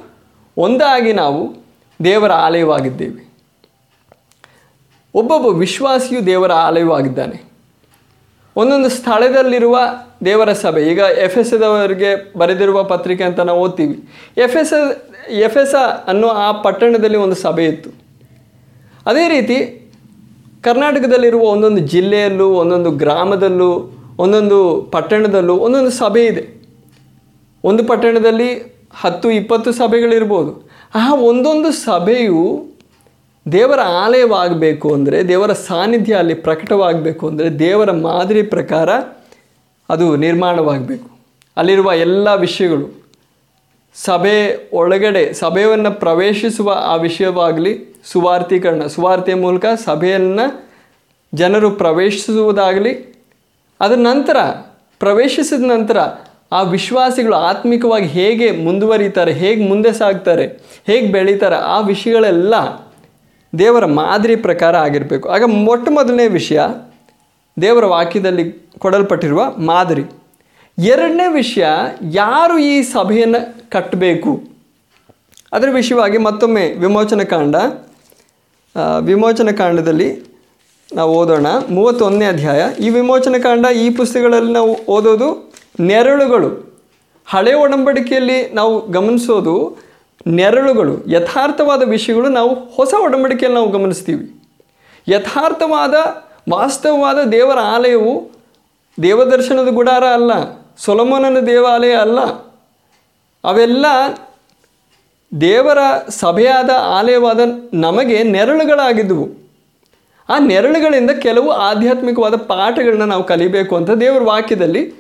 Speaker 1: ಒಂದಾಗಿ ನಾವು ದೇವರ ಆಲಯವಾಗಿದ್ದೇವೆ. ಒಬ್ಬೊಬ್ಬ ವಿಶ್ವಾಸಿಯು ದೇವರ ಆಲಯವಾಗಿದ್ದಾನೆ. ಒಂದೊಂದು ಸ್ಥಳದಲ್ಲಿರುವ ದೇವರ ಸಭೆ. ಈಗ ಎಫ್ ಎಸ್ ಎದವರಿಗೆ ಬರೆದಿರುವ ಪತ್ರಿಕೆ ಅಂತ ನಾವು ಓದ್ತೀವಿ. ಎಫ್ ಎಸ್ ಎಫ್ ಎಸ್ ಅನ್ನೋ ಆ ಪಟ್ಟಣದಲ್ಲಿ ಒಂದು ಸಭೆ ಇತ್ತು. ಅದೇ ರೀತಿ ಕರ್ನಾಟಕದಲ್ಲಿರುವ ಒಂದೊಂದು ಜಿಲ್ಲೆಯಲ್ಲೂ, ಒಂದೊಂದು ಗ್ರಾಮದಲ್ಲೂ, ಒಂದೊಂದು ಪಟ್ಟಣದಲ್ಲೂ ಒಂದೊಂದು ಸಭೆ ಇದೆ. ಒಂದು ಪಟ್ಟಣದಲ್ಲಿ ಹತ್ತು, ಇಪ್ಪತ್ತು ಸಭೆಗಳಿರ್ಬೋದು. ಆ ಒಂದೊಂದು ಸಭೆಯು ದೇವರ ಆಲಯವಾಗಬೇಕು ಅಂದರೆ, ದೇವರ ಸಾನ್ನಿಧ್ಯ ಅಲ್ಲಿ ಪ್ರಕಟವಾಗಬೇಕು ಅಂದರೆ, ದೇವರ ಮಾದರಿ ಪ್ರಕಾರ ಅದು ನಿರ್ಮಾಣವಾಗಬೇಕು. ಅಲ್ಲಿರುವ ಎಲ್ಲ ವಿಷಯಗಳು, ಸಭೆ ಒಳಗಡೆ, ಸಭೆಯನ್ನು ಪ್ರವೇಶಿಸುವ ಆ ವಿಷಯವಾಗಲಿ ಸುವಾರ್ಥೀಕರಣ ಸುವಾರ್ತೆಯ ಮೂಲಕ ಸಭೆಯನ್ನು ಜನರು ಪ್ರವೇಶಿಸುವುದಾಗಲಿ, ಅದರ ನಂತರ, ಪ್ರವೇಶಿಸಿದ ನಂತರ ಆ ವಿಶ್ವಾಸಿಗಳು ಆತ್ಮಿಕವಾಗಿ ಹೇಗೆ ಮುಂದುವರಿತಾರೆ, ಹೇಗೆ ಮುಂದೆ ಸಾಗ್ತಾರೆ, ಹೇಗೆ ಬೆಳೀತಾರೆ, ಆ ವಿಷಯಗಳೆಲ್ಲ ದೇವರ ಮಾದರಿ ಪ್ರಕಾರ ಆಗಿರಬೇಕು. ಆಗ ಮೊಟ್ಟ ಮೊದಲನೇ ವಿಷಯ ದೇವರ ವಾಕ್ಯದಲ್ಲಿ ಕೊಡಲ್ಪಟ್ಟಿರುವ ಮಾದರಿ. ಎರಡನೇ ವಿಷಯ ಯಾರು ಈ ಸಭೆಯನ್ನು ಕಟ್ಟಬೇಕು? ಅದರ ವಿಷಯವಾಗಿ ಮತ್ತೊಮ್ಮೆ ವಿಮೋಚನ ಕಾಂಡ. ಆ, ವಿಮೋಚನ ಕಾಂಡದಲ್ಲಿ ನಾವು ಓದೋಣ. ಮೂವತ್ತೊಂದನೇ ಅಧ್ಯಾಯ. ಈ ವಿಮೋಚನ ಕಾಂಡ ಈ ಪುಸ್ತಕಗಳಲ್ಲಿ ನಾವು ಓದೋದು ನೆರಳುಗಳು. ಹಳೆ ಒಡಂಬಡಿಕೆಯಲ್ಲಿ ನಾವು ಗಮನಿಸೋದು ನೆರಳುಗಳು, ಯಥಾರ್ಥವಾದ ವಿಷಯಗಳು ನಾವು ಹೊಸ ಒಡಂಬಡಿಕೆಯಲ್ಲಿ ನಾವು ಗಮನಿಸ್ತೀವಿ. ಯಥಾರ್ಥವಾದ, ವಾಸ್ತವವಾದ ದೇವರ ಆಲಯವು ದೇವದರ್ಶನದ ಗುಡಾರ ಅಲ್ಲ, ಸೊಲಮೋನನ ದೇವಾಲಯ ಅಲ್ಲ. ಅವೆಲ್ಲ ದೇವರ ಸಭೆಯಾದ ಆಲಯವಾದ ನಮಗೆ ನೆರಳುಗಳಾಗಿದ್ದವು. ಆ ನೆರಳುಗಳಿಂದ ಕೆಲವು ಆಧ್ಯಾತ್ಮಿಕವಾದ ಪಾಠಗಳನ್ನ ನಾವು ಕಲಿಬೇಕು ಅಂತ ದೇವರ ವಾಕ್ಯದಲ್ಲಿ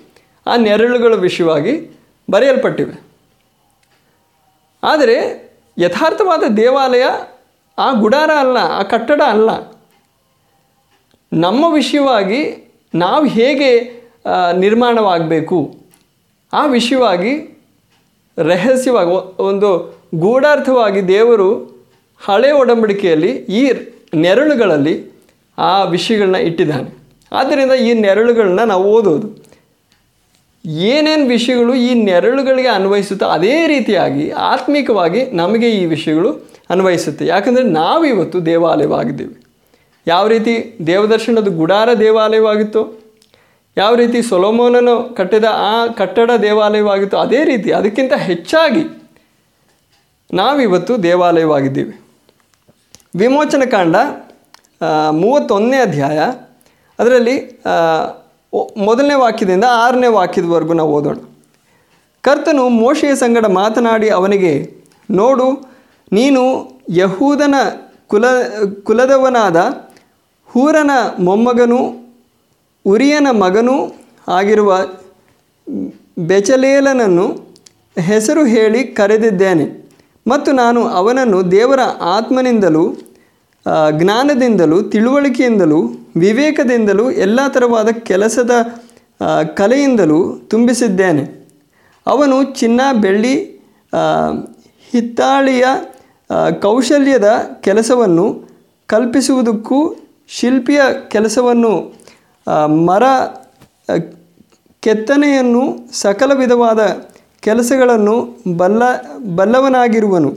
Speaker 1: ಆ ನೆರಳುಗಳ ವಿಷಯವಾಗಿ ಬರೆಯಲ್ಪಟ್ಟಿವೆ. ಆದರೆ ಯಥಾರ್ಥವಾದ ದೇವಾಲಯ, ಆ ಗುಡಾರ ಅಲ್ಲ, ಆ ಕಟ್ಟಡ ಅಲ್ಲ. ನಮ್ಮ ವಿಷಯವಾಗಿ ನಾವು ಹೇಗೆ ನಿರ್ಮಾಣವಾಗಬೇಕು? ಆ ವಿಷಯವಾಗಿ ರಹಸ್ಯವಾಗಿ ಒಂದು ಗೂಢಾರ್ಥವಾಗಿ ದೇವರು ಹಳೆ ಒಡಂಬಡಿಕೆಯಲ್ಲಿ ಈ ನೆರಳುಗಳಲ್ಲಿ ಆ ವಿಷಯಗಳನ್ನ ಇಟ್ಟಿದ್ದಾನೆ. ಆದ್ದರಿಂದ ಈ ನೆರಳುಗಳನ್ನ ನಾವು ಓದೋದು. ಏನೇನು ವಿಷಯಗಳು ಈ ನೆರಳುಗಳಿಗೆ ಅನ್ವಯಿಸುತ್ತೋ ಅದೇ ರೀತಿಯಾಗಿ ಆತ್ಮಿಕವಾಗಿ ನಮಗೆ ಈ ವಿಷಯಗಳು ಅನ್ವಯಿಸುತ್ತೆ. ಯಾಕಂದರೆ ನಾವಿವತ್ತು ದೇವಾಲಯವಾಗಿದ್ದೇವೆ. ಯಾವ ರೀತಿ ದೇವದರ್ಶನದ ಗುಡಾರ ದೇವಾಲಯವಾಗಿತ್ತು, ಯಾವ ರೀತಿ ಸೊಲೋಮೋನನು ಕಟ್ಟಿದ ಆ ಕಟ್ಟಡ ದೇವಾಲಯವಾಗಿತ್ತು, ಅದೇ ರೀತಿ ಅದಕ್ಕಿಂತ ಹೆಚ್ಚಾಗಿ ನಾವಿವತ್ತು ದೇವಾಲಯವಾಗಿದ್ದೀವಿ. ವಿಮೋಚನ ಕಾಂಡ ಮೂವತ್ತೊಂದನೇ ಅಧ್ಯಾಯ, ಅದರಲ್ಲಿ ಮೊದಲನೇ ವಾಕ್ಯದಿಂದ ಆರನೇ ವಾಕ್ಯದವರೆಗೂ ನಾವು ಓದೋಣ. ಕರ್ತನು ಮೋಶೆಯ ಸಂಗಡ ಮಾತನಾಡಿ ಅವನಿಗೆ, ನೋಡು, ನೀನು ಯಹೂದನ ಕುಲ, ಕುಲದವನಾದ ಹೂರನ ಮೊಮ್ಮಗನು ಉರಿಯನ ಮಗನೂ ಆಗಿರುವ ಬೆಚಲೇಲನನ್ನು ಹೆಸರು ಹೇಳಿ ಕರೆದಿದ್ದೇನೆ. ಮತ್ತು ನಾನು ಅವನನ್ನು ದೇವರ ಆತ್ಮನಿಂದಲೂ ಜ್ಞಾನದಿಂದಲೂ, ತಿಳುವಳಿಕೆಯಿಂದಲೂ, ವಿವೇಕದಿಂದಲೂ, ಎಲ್ಲ ಥರವಾದ ಕೆಲಸದ ಕಲೆಯಿಂದಲೂ ತುಂಬಿಸಿದ್ದೇನೆ. ಅವನು ಚಿನ್ನ, ಬೆಳ್ಳಿ ಹಿತ್ತಾಳಿಯ ಕೌಶಲ್ಯದ ಕೆಲಸವನ್ನು ಕಲ್ಪಿಸುವುದಕ್ಕೂ, ಶಿಲ್ಪಿಯ ಕೆಲಸವನ್ನು ಮರ ಕೆತ್ತನೆಯನ್ನು ಸಕಲ ವಿಧವಾದ ಕೆಲಸಗಳನ್ನು ಬಲ್ಲ, ಬಲ್ಲವನಾಗಿರುವನು.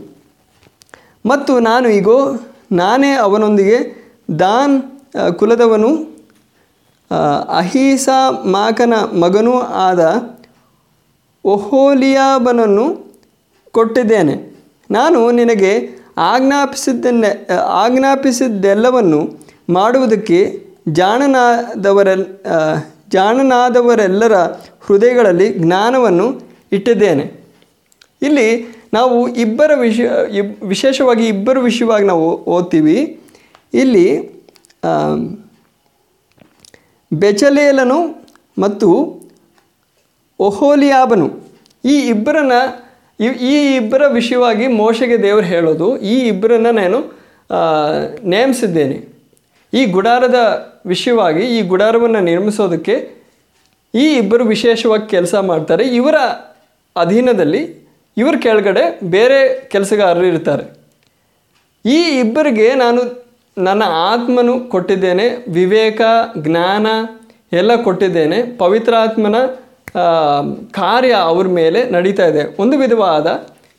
Speaker 1: ಮತ್ತು ನಾನು ಈಗೋ ನಾನೇ ಅವನೊಂದಿಗೆ. ದಾನ್ ಕುಲದವನು ಅಹೀಸ ಮಾಕನ ಮಗನೂ ಆದ ಒಹೋಲಿಯಾಬನನ್ನು ಕೊಟ್ಟಿದ್ದೇನೆ. ನಾನು ನಿನಗೆ ಆಜ್ಞಾಪಿಸಿದ್ದನ್ನೆ ಆಜ್ಞಾಪಿಸಿದ್ದೆಲ್ಲವನ್ನು ಮಾಡುವುದಕ್ಕೆ ಜಾಣನಾದವರೆಲ್ ಜಾಣನಾದವರೆಲ್ಲರ ಹೃದಯಗಳಲ್ಲಿ ಜ್ಞಾನವನ್ನು ಇಟ್ಟಿದ್ದೇನೆ. ಇಲ್ಲಿ ನಾವು ಇಬ್ಬರ ವಿಷಯ ವಿಶೇಷವಾಗಿ ಇಬ್ಬರ ವಿಷಯವಾಗಿ ನಾವು ಓದ್ತೀವಿ. ಇಲ್ಲಿ ಬೆಚಲೇಲನು ಮತ್ತು ಒಹೋಲಿಯಾಬನು. ಈ ಇಬ್ಬರನ್ನ, ಈ ಇಬ್ಬರ ವಿಷಯವಾಗಿ ಮೋಶೆಗೆ ದೇವರು ಹೇಳೋದು. ಈ ಇಬ್ಬರನ್ನು ನಾನು ನೇಮಿಸಿದ್ದೇನೆ. ಈ ಗುಡಾರದ ವಿಷಯವಾಗಿ, ಈ ಗುಡಾರವನ್ನು ನಿರ್ಮಿಸೋದಕ್ಕೆ ಈ ಇಬ್ಬರು ವಿಶೇಷವಾಗಿ ಕೆಲಸ ಮಾಡ್ತಾರೆ. ಇವರ ಅಧೀನದಲ್ಲಿ ಇವರ ಕೆಳಗಡೆ ಬೇರೆ ಕೆಲಸಗಾರರು ಇರ್ತಾರೆ. ಈ ಇಬ್ಬರಿಗೆ ನಾನು ನನ್ನ ಆತ್ಮನು ಕೊಟ್ಟಿದ್ದೇನೆ, ವಿವೇಕ, ಜ್ಞಾನ ಎಲ್ಲ ಕೊಟ್ಟಿದ್ದೇನೆ ಪವಿತ್ರಾತ್ಮನ ಕಾರ್ಯ ಅವ್ರ ಮೇಲೆ ನಡೀತಾ ಇದೆ. ಒಂದು ವಿಧವಾದ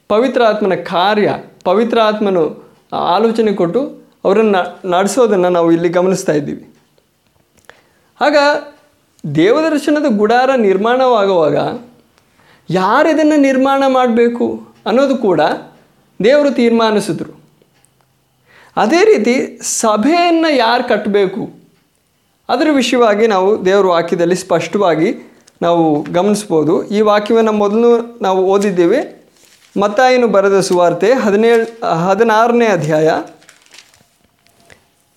Speaker 1: ಪವಿತ್ರಾತ್ಮನ ಕಾರ್ಯ ಪವಿತ್ರಾತ್ಮನು ಆಲೋಚನೆ ಕೊಟ್ಟು ಅವರನ್ನು ನಡೆಸೋದನ್ನು ನಾವು ಇಲ್ಲಿ ಗಮನಿಸ್ತಾ ಇದ್ದೀವಿ. ಆಗ ದೇವದರ್ಶನದ ಗುಡಾರ ನಿರ್ಮಾಣವಾಗುವಾಗ ಯಾರು ಇದನ್ನು ನಿರ್ಮಾಣ ಮಾಡಬೇಕು ಅನ್ನೋದು ಕೂಡ ದೇವರು ತೀರ್ಮಾನಿಸಿದ್ರು. ಅದೇ ರೀತಿ ಸಭೆಯನ್ನು ಯಾರು ಕಟ್ಟಬೇಕು ಅದರ ವಿಷಯವಾಗಿ ನಾವು ದೇವರ ವಾಕ್ಯದಲ್ಲಿ ಸ್ಪಷ್ಟವಾಗಿ ನಾವು ಗಮನಿಸ್ಬೋದು. ಈ ವಾಕ್ಯವನ್ನು ಮೊದಲು ನಾವು ಓದಿದ್ದೇವೆ. ಮತ್ತಾಯನು ಬರೆದ ಸುವಾರ್ತೆ ಹದಿನೇಳು, ಹದಿನಾರನೇ ಅಧ್ಯಾಯ.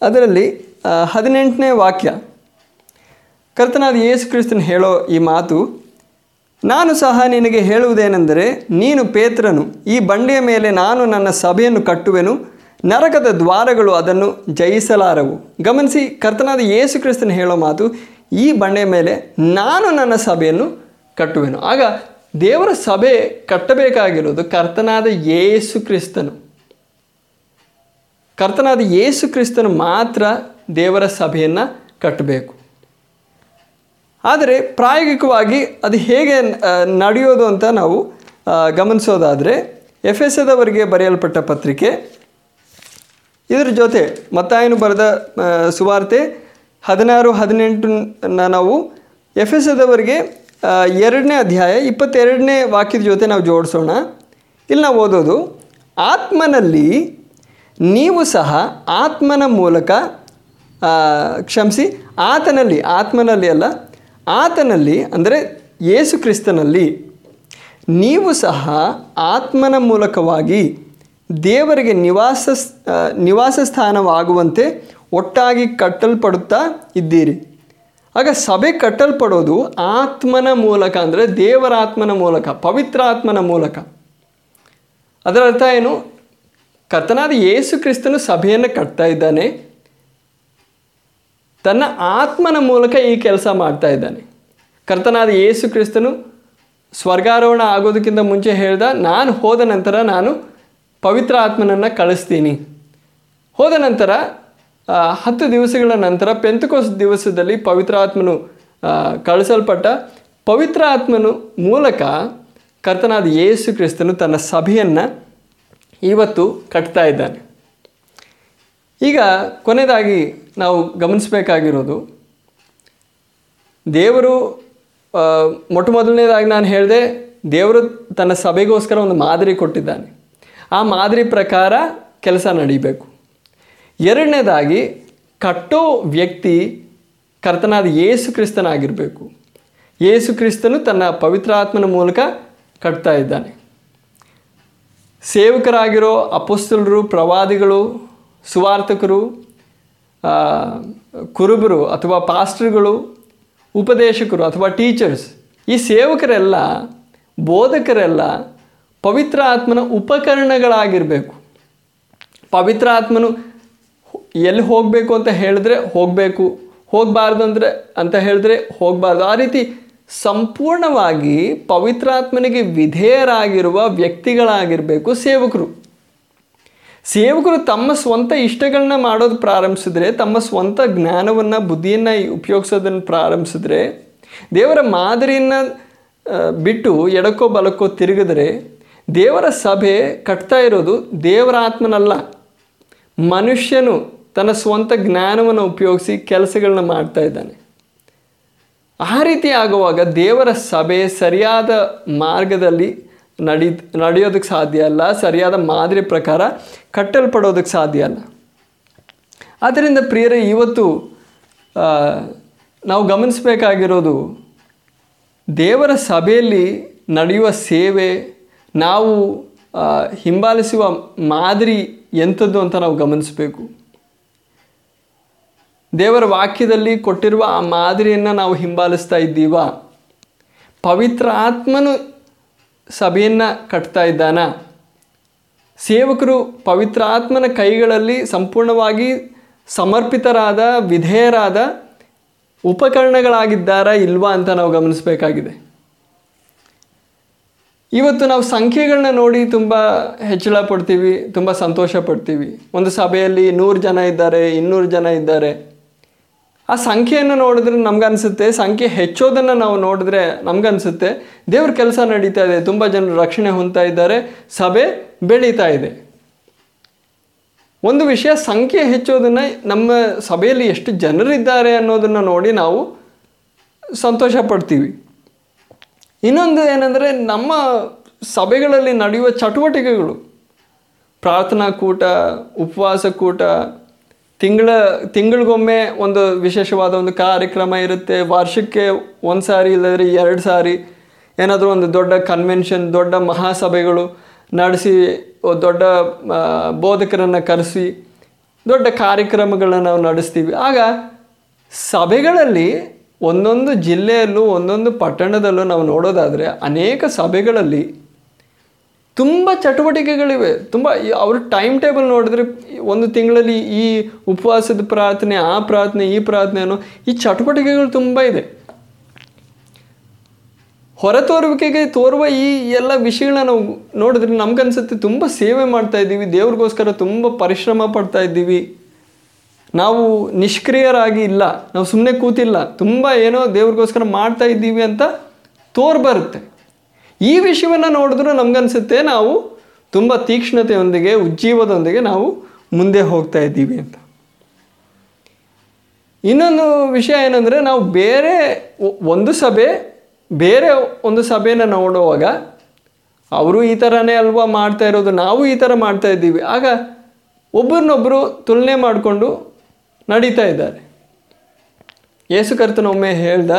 Speaker 1: ಅದರಲ್ಲಿ ಹದಿನೆಂಟನೇ ವಾಕ್ಯ. ಕರ್ತನಾದ ಯೇಸು ಕ್ರಿಸ್ತನ್ ಹೇಳೋ ಈ ಮಾತು ನಾನು ಸಹ ನಿನಗೆ ಹೇಳುವುದೇನೆಂದರೆ, ನೀನು ಪೇತ್ರನು, ಈ ಬಂಡೆಯ ಮೇಲೆ ನಾನು ನನ್ನ ಸಭೆಯನ್ನು ಕಟ್ಟುವೆನು, ನರಕದ ದ್ವಾರಗಳು ಅದನ್ನು ಜಯಿಸಲಾರವು. ಗಮನಿಸಿ, ಕರ್ತನಾದ ಯೇಸು ಕ್ರಿಸ್ತನ್ ಹೇಳೋ ಮಾತು, ಈ ಬಂಡೆಯ ಮೇಲೆ ನಾನು ನನ್ನ ಸಭೆಯನ್ನು ಕಟ್ಟುವೆನು. ಆಗ ದೇವರ ಸಭೆ ಕಟ್ಟಬೇಕಾಗಿರೋದು ಕರ್ತನಾದ ಯೇಸು ಕ್ರಿಸ್ತನು ಕರ್ತನಾದ ಯೇಸು ಕ್ರಿಸ್ತನು ಮಾತ್ರ ದೇವರ ಸಭೆಯನ್ನು ಕಟ್ಟಬೇಕು. ಆದರೆ ಪ್ರಾಯೋಗಿಕವಾಗಿ ಅದು ಹೇಗೆ ನಡೆಯೋದು ಅಂತ ನಾವು ಗಮನಿಸೋದಾದರೆ ಎಫ್ ಎಸ್ ಎದವರಿಗೆ ಬರೆಯಲ್ಪಟ್ಟ ಪತ್ರಿಕೆ, ಇದರ ಜೊತೆ ಮತ್ತಾಯನು ಬರೆದ ಸುವಾರ್ತೆ ಹದಿನಾರು, ಹದಿನೆಂಟನ್ನ ನಾವು ಎಫ್ ಎಸ್ ಎದವರಿಗೆ ಎರಡನೇ ಅಧ್ಯಾಯ ಇಪ್ಪತ್ತೆರಡನೇ ವಾಕ್ಯದ ಜೊತೆ ನಾವು ಜೋಡಿಸೋಣ. ಇಲ್ಲಿ ನಾವು ಓದೋದು, ಆತ್ಮನಲ್ಲಿ ನೀವು ಸಹ ಆತ್ಮನ ಮೂಲಕ ಕ್ಷಮಿಸಿ, ಆತನಲ್ಲಿ, ಆತ್ಮನಲ್ಲಿ ಅಲ್ಲ ಆತನಲ್ಲಿ, ಅಂದರೆ ಯೇಸು ಕ್ರಿಸ್ತನಲ್ಲಿ, ನೀವು ಸಹ ಆತ್ಮನ ಮೂಲಕವಾಗಿ ದೇವರಿಗೆ ನಿವಾಸ ನಿವಾಸ ಸ್ಥಾನವಾಗುವಂತೆ ಒಟ್ಟಾಗಿ ಕಟ್ಟಲ್ಪಡುತ್ತಾ ಇದ್ದೀರಿ. ಆಗ ಸಭೆ ಕಟ್ಟಲ್ಪಡೋದು ಆತ್ಮನ ಮೂಲಕ, ಅಂದರೆ ದೇವರ ಆತ್ಮನ ಮೂಲಕ ಪವಿತ್ರ ಆತ್ಮನ ಮೂಲಕ. ಅದರ ಅರ್ಥ ಏನು? ಕರ್ತನಾದ ಯೇಸು ಕ್ರಿಸ್ತನು ಸಭೆಯನ್ನು ಕಟ್ತಾ ಇದ್ದಾನೆ. ತನ್ನ ಆತ್ಮನ ಮೂಲಕ ಈ ಕೆಲಸ ಮಾಡ್ತಾ ಇದ್ದಾನೆ. ಕರ್ತನಾದ ಯೇಸು ಕ್ರಿಸ್ತನು ಸ್ವರ್ಗಾರೋಹಣ ಆಗೋದಕ್ಕಿಂತ ಮುಂಚೆ ಹೇಳ್ದ, ನಾನು ಹೋದ ನಂತರ ನಾನು ಪವಿತ್ರ ಆತ್ಮನನ್ನು ಕಳಿಸ್ತೀನಿ. ಹೋದ ನಂತರ ಹತ್ತು ದಿವಸಗಳ ನಂತರ ಪೆಂತಕೋಸ್ ದಿವಸದಲ್ಲಿ ಪವಿತ್ರ ಆತ್ಮನು ಕಳಿಸಲ್ಪಟ್ಟ ಪವಿತ್ರ ಆತ್ಮನು ಮೂಲಕ ಕರ್ತನಾದ ಯೇಸು ಕ್ರಿಸ್ತನು ತನ್ನ ಸಭೆಯನ್ನು ಇವತ್ತು ಕಟ್ತಾ ಇದ್ದಾನೆ. ಈಗ ಕೊನೆಯದಾಗಿ ನಾವು ಗಮನಿಸಬೇಕಾಗಿರೋದು, ದೇವರು ಮೊಟ್ಟ ಮೊದಲನೇದಾಗಿ ನಾನು ಹೇಳಿದೆ, ದೇವರು ತನ್ನ ಸಭೆಗೋಸ್ಕರ ಒಂದು ಮಾದರಿ ಕೊಟ್ಟಿದ್ದಾನೆ. ಆ ಮಾದರಿ ಪ್ರಕಾರ ಕೆಲಸ ನಡೀಬೇಕು. ಎರಡನೇದಾಗಿ, ಕಟ್ಟೋ ವ್ಯಕ್ತಿ ಕರ್ತನಾದ ಯೇಸು ಕ್ರಿಸ್ತನಾಗಿರಬೇಕು. ಯೇಸು ಕ್ರಿಸ್ತನು ತನ್ನ ಪವಿತ್ರಾತ್ಮನ ಮೂಲಕ ಕಟ್ತಾ ಇದ್ದಾನೆ. ಸೇವಕರಾಗಿರೋ ಅಪೋಸ್ತಲರು, ಪ್ರವಾದಿಗಳು ಸುವಾರ್ತಕರು ಕುರುಬರು ಅಥವಾ ಪಾಸ್ಟರ್ಗಳು, ಉಪದೇಶಕರು ಅಥವಾ ಟೀಚರ್ಸ್, ಈ ಸೇವಕರೆಲ್ಲ, ಬೋಧಕರೆಲ್ಲ ಪವಿತ್ರ ಆತ್ಮನ ಉಪಕರಣಗಳಾಗಿರಬೇಕು. ಪವಿತ್ರ ಆತ್ಮನು ಎಲ್ಲಿ ಹೋಗಬೇಕು ಅಂತ ಹೇಳಿದ್ರೆ ಹೋಗಬೇಕು, ಹೋಗಬಾರ್ದು ಅಂದರೆ ಅಂತ ಹೇಳಿದ್ರೆ ಹೋಗಬಾರ್ದು. ಆ ರೀತಿ ಸಂಪೂರ್ಣವಾಗಿ ಪವಿತ್ರಾತ್ಮನಿಗೆ ವಿಧೇಯರಾಗಿರುವ ವ್ಯಕ್ತಿಗಳಾಗಿರಬೇಕು ಸೇವಕರು. ಸೇವಕರು ತಮ್ಮ ಸ್ವಂತ ಇಷ್ಟಗಳನ್ನ ಮಾಡೋದು ಪ್ರಾರಂಭಿಸಿದ್ರೆ, ತಮ್ಮ ಸ್ವಂತ ಜ್ಞಾನವನ್ನು, ಬುದ್ಧಿಯನ್ನು ಉಪಯೋಗಿಸೋದನ್ನು ಪ್ರಾರಂಭಿಸಿದ್ರೆ, ದೇವರ ಮಾದರಿಯನ್ನು ಬಿಟ್ಟು ಎಡಕ್ಕೋ ಬಲಕ್ಕೋ ತಿರುಗಿದ್ರೆ, ದೇವರ ಸಭೆ ಕಟ್ತಾ ಇರೋದು ದೇವರ ಆತ್ಮನಲ್ಲ ಮನುಷ್ಯನು ತನ್ನ ಸ್ವಂತ ಜ್ಞಾನವನ್ನು ಉಪಯೋಗಿಸಿ ಕೆಲಸಗಳನ್ನ ಮಾಡ್ತಾ ಇದ್ದಾನೆ. ಆ ರೀತಿ ಆಗುವಾಗ ದೇವರ ಸಭೆ ಸರಿಯಾದ ಮಾರ್ಗದಲ್ಲಿ ನಡಿ ನಡೆಯೋದಕ್ಕೆ ಸಾಧ್ಯ ಅಲ್ಲ, ಸರಿಯಾದ ಮಾದರಿ ಪ್ರಕಾರ ಕಟ್ಟಲ್ಪಡೋದಕ್ಕೆ ಸಾಧ್ಯ ಅಲ್ಲ. ಆದ್ದರಿಂದ ಪ್ರಿಯರೇ, ಇವತ್ತು ನಾವು ಗಮನಿಸಬೇಕಾಗಿರೋದು, ದೇವರ ಸಭೆಯಲ್ಲಿ ನಡೆಯುವ ಸೇವೆ, ನಾವು ಹಿಂಬಾಲಿಸುವ ಮಾದರಿ ಎಂಥದ್ದು ಅಂತ ನಾವು ಗಮನಿಸಬೇಕು. ದೇವರ ವಾಕ್ಯದಲ್ಲಿ ಕೊಟ್ಟಿರುವ ಆ ಮಾದರಿಯನ್ನು ನಾವು ಹಿಂಬಾಲಿಸ್ತಾ ಇದ್ದೀವಾ. ಪವಿತ್ರ ಆತ್ಮನು ಸಭೆಯನ್ನು ಕಟ್ತಾ ಇದ್ದಾನ? ಸೇವಕರು ಪವಿತ್ರಾತ್ಮನ ಕೈಗಳಲ್ಲಿ ಸಂಪೂರ್ಣವಾಗಿ ಸಮರ್ಪಿತರಾದ, ವಿಧೇಯರಾದ ಉಪಕರಣಗಳಾಗಿದ್ದಾರಾ ಇಲ್ವಾ ಅಂತ ನಾವು ಗಮನಿಸಬೇಕಾಗಿದೆ. ಇವತ್ತು ನಾವು ಸಂಖ್ಯೆಗಳನ್ನ ನೋಡಿ ತುಂಬ ಹೆಚ್ಚಳ ಪಡ್ತೀವಿ, ತುಂಬ ಸಂತೋಷ ಪಡ್ತೀವಿ. ಒಂದು ಸಭೆಯಲ್ಲಿ ನೂರು ಜನ ಇದ್ದಾರೆ, ಇನ್ನೂರು ಜನ ಇದ್ದಾರೆ. ಆ ಸಂಖ್ಯೆಯನ್ನು ನೋಡಿದ್ರೆ ನಮ್ಗನ್ಸುತ್ತೆ, ಸಂಖ್ಯೆ ಹೆಚ್ಚೋದನ್ನು ನಾವು ನೋಡಿದ್ರೆ ನಮ್ಗನ್ಸುತ್ತೆ. ದೇವ್ರ ಕೆಲಸ ನಡೀತಾ ಇದೆ, ತುಂಬ ಜನರು ರಕ್ಷಣೆ ಹೊಂದ್ತಾ ಇದ್ದಾರೆ, ಸಭೆ ಬೆಳೀತಾ ಇದೆ. ಒಂದು ವಿಷಯ, ಸಂಖ್ಯೆ ಹೆಚ್ಚೋದನ್ನು ನಮ್ಮ ಸಭೆಯಲ್ಲಿ ಎಷ್ಟು ಜನರಿದ್ದಾರೆ ಅನ್ನೋದನ್ನು ನೋಡಿ ನಾವು ಸಂತೋಷ ಪಡ್ತೀವಿ. ಇನ್ನೊಂದು ಏನಂದರೆ, ನಮ್ಮ ಸಭೆಗಳಲ್ಲಿ ನಡೆಯುವ ಚಟುವಟಿಕೆಗಳು. ಪ್ರಾರ್ಥನಾ ಕೂಟ, ಉಪವಾಸ ಕೂಟ ತಿಂಗಳ, ತಿಂಗಳಿಗೊಮ್ಮೆ ಒಂದು ವಿಶೇಷವಾದ ಒಂದು ಕಾರ್ಯಕ್ರಮ ಇರುತ್ತೆ. ವಾರ್ಷಿಕಕ್ಕೆ ಒಂದು ಸಾರಿ ಇಲ್ಲದ್ರೆ ಎರಡು ಸಾರಿ ಏನಾದರೂ ಒಂದು ದೊಡ್ಡ ಕನ್ವೆನ್ಷನ್ ದೊಡ್ಡ ಮಹಾಸಭೆಗಳು ನಡೆಸಿ ದೊಡ್ಡ ಬೋಧಕರನ್ನು ಕರೆಸಿ, ದೊಡ್ಡ ಕಾರ್ಯಕ್ರಮಗಳನ್ನು ನಾವು ನಡೆಸ್ತೀವಿ. ಆಗ ಸಭೆಗಳಲ್ಲಿ ಒಂದೊಂದು ಜಿಲ್ಲೆಯಲ್ಲೂ, ಒಂದೊಂದು ಪಟ್ಟಣದಲ್ಲೂ ನಾವು ನೋಡೋದಾದರೆ ಅನೇಕ ಸಭೆಗಳಲ್ಲಿ ತುಂಬ ಚಟುವಟಿಕೆಗಳಿವೆ. ತುಂಬ ಅವ್ರ ಟೈಮ್ ಟೇಬಲ್ ನೋಡಿದ್ರೆ ಒಂದು ತಿಂಗಳಲ್ಲಿ ಈ ಉಪವಾಸದ ಪ್ರಾರ್ಥನೆ, ಆ ಪ್ರಾರ್ಥನೆ, ಈ ಪ್ರಾರ್ಥನೆ ಅನ್ನೋ ಈ ಚಟುವಟಿಕೆಗಳು ತುಂಬ ಇದೆ. ಹೊರತೋರುವಿಕೆಗೆ ತೋರುವ ಈ ಎಲ್ಲ ವಿಷಯಗಳನ್ನ ನಾವು ನೋಡಿದ್ರೆ ನಮ್ಗನ್ಸುತ್ತೆ ತುಂಬ ಸೇವೆ ಮಾಡ್ತಾ ಇದ್ದೀವಿ, ದೇವ್ರಿಗೋಸ್ಕರ ತುಂಬ ಪರಿಶ್ರಮ ಪಡ್ತಾ ಇದ್ದೀವಿ. ನಾವು ನಿಷ್ಕ್ರಿಯರಾಗಿ ಇಲ್ಲ, ನಾವು ಸುಮ್ಮನೆ ಕೂತಿಲ್ಲ, ತುಂಬ ಏನೋ ದೇವ್ರಿಗೋಸ್ಕರ ಮಾಡ್ತಾ ಇದ್ದೀವಿ ಅಂತ ತೋರ್ ಬರುತ್ತೆ ಈ ವಿಷಯವನ್ನು ನೋಡಿದ್ರೂ ನಮ್ಗನ್ಸುತ್ತೆ ನಾವು ತುಂಬ ತೀಕ್ಷ್ಣತೆಯೊಂದಿಗೆ, ಉಜ್ಜೀವದೊಂದಿಗೆ ನಾವು ಮುಂದೆ ಹೋಗ್ತಾ ಇದ್ದೀವಿ ಅಂತ. ಇನ್ನೊಂದು ವಿಷಯ ಏನಂದರೆ ನಾವು ಬೇರೆ ಒಂದು ಸಭೆ, ಬೇರೆ ಒಂದು ಸಭೆನ ನೋಡುವಾಗ ಅವರು ಈ ಥರನೇ ಅಲ್ವಾ ಮಾಡ್ತಾ ಇರೋದು, ನಾವು ಈ ಥರ ಮಾಡ್ತಾ ಇದ್ದೀವಿ. ಆಗ ಒಬ್ಬರನ್ನೊಬ್ಬರು ತುಲನೆ ಮಾಡಿಕೊಂಡು ನಡೀತಾ ಇದ್ದಾರೆ. ಯೇಸು ಕರ್ತನೊಮ್ಮೆ ಹೇಳ್ದ,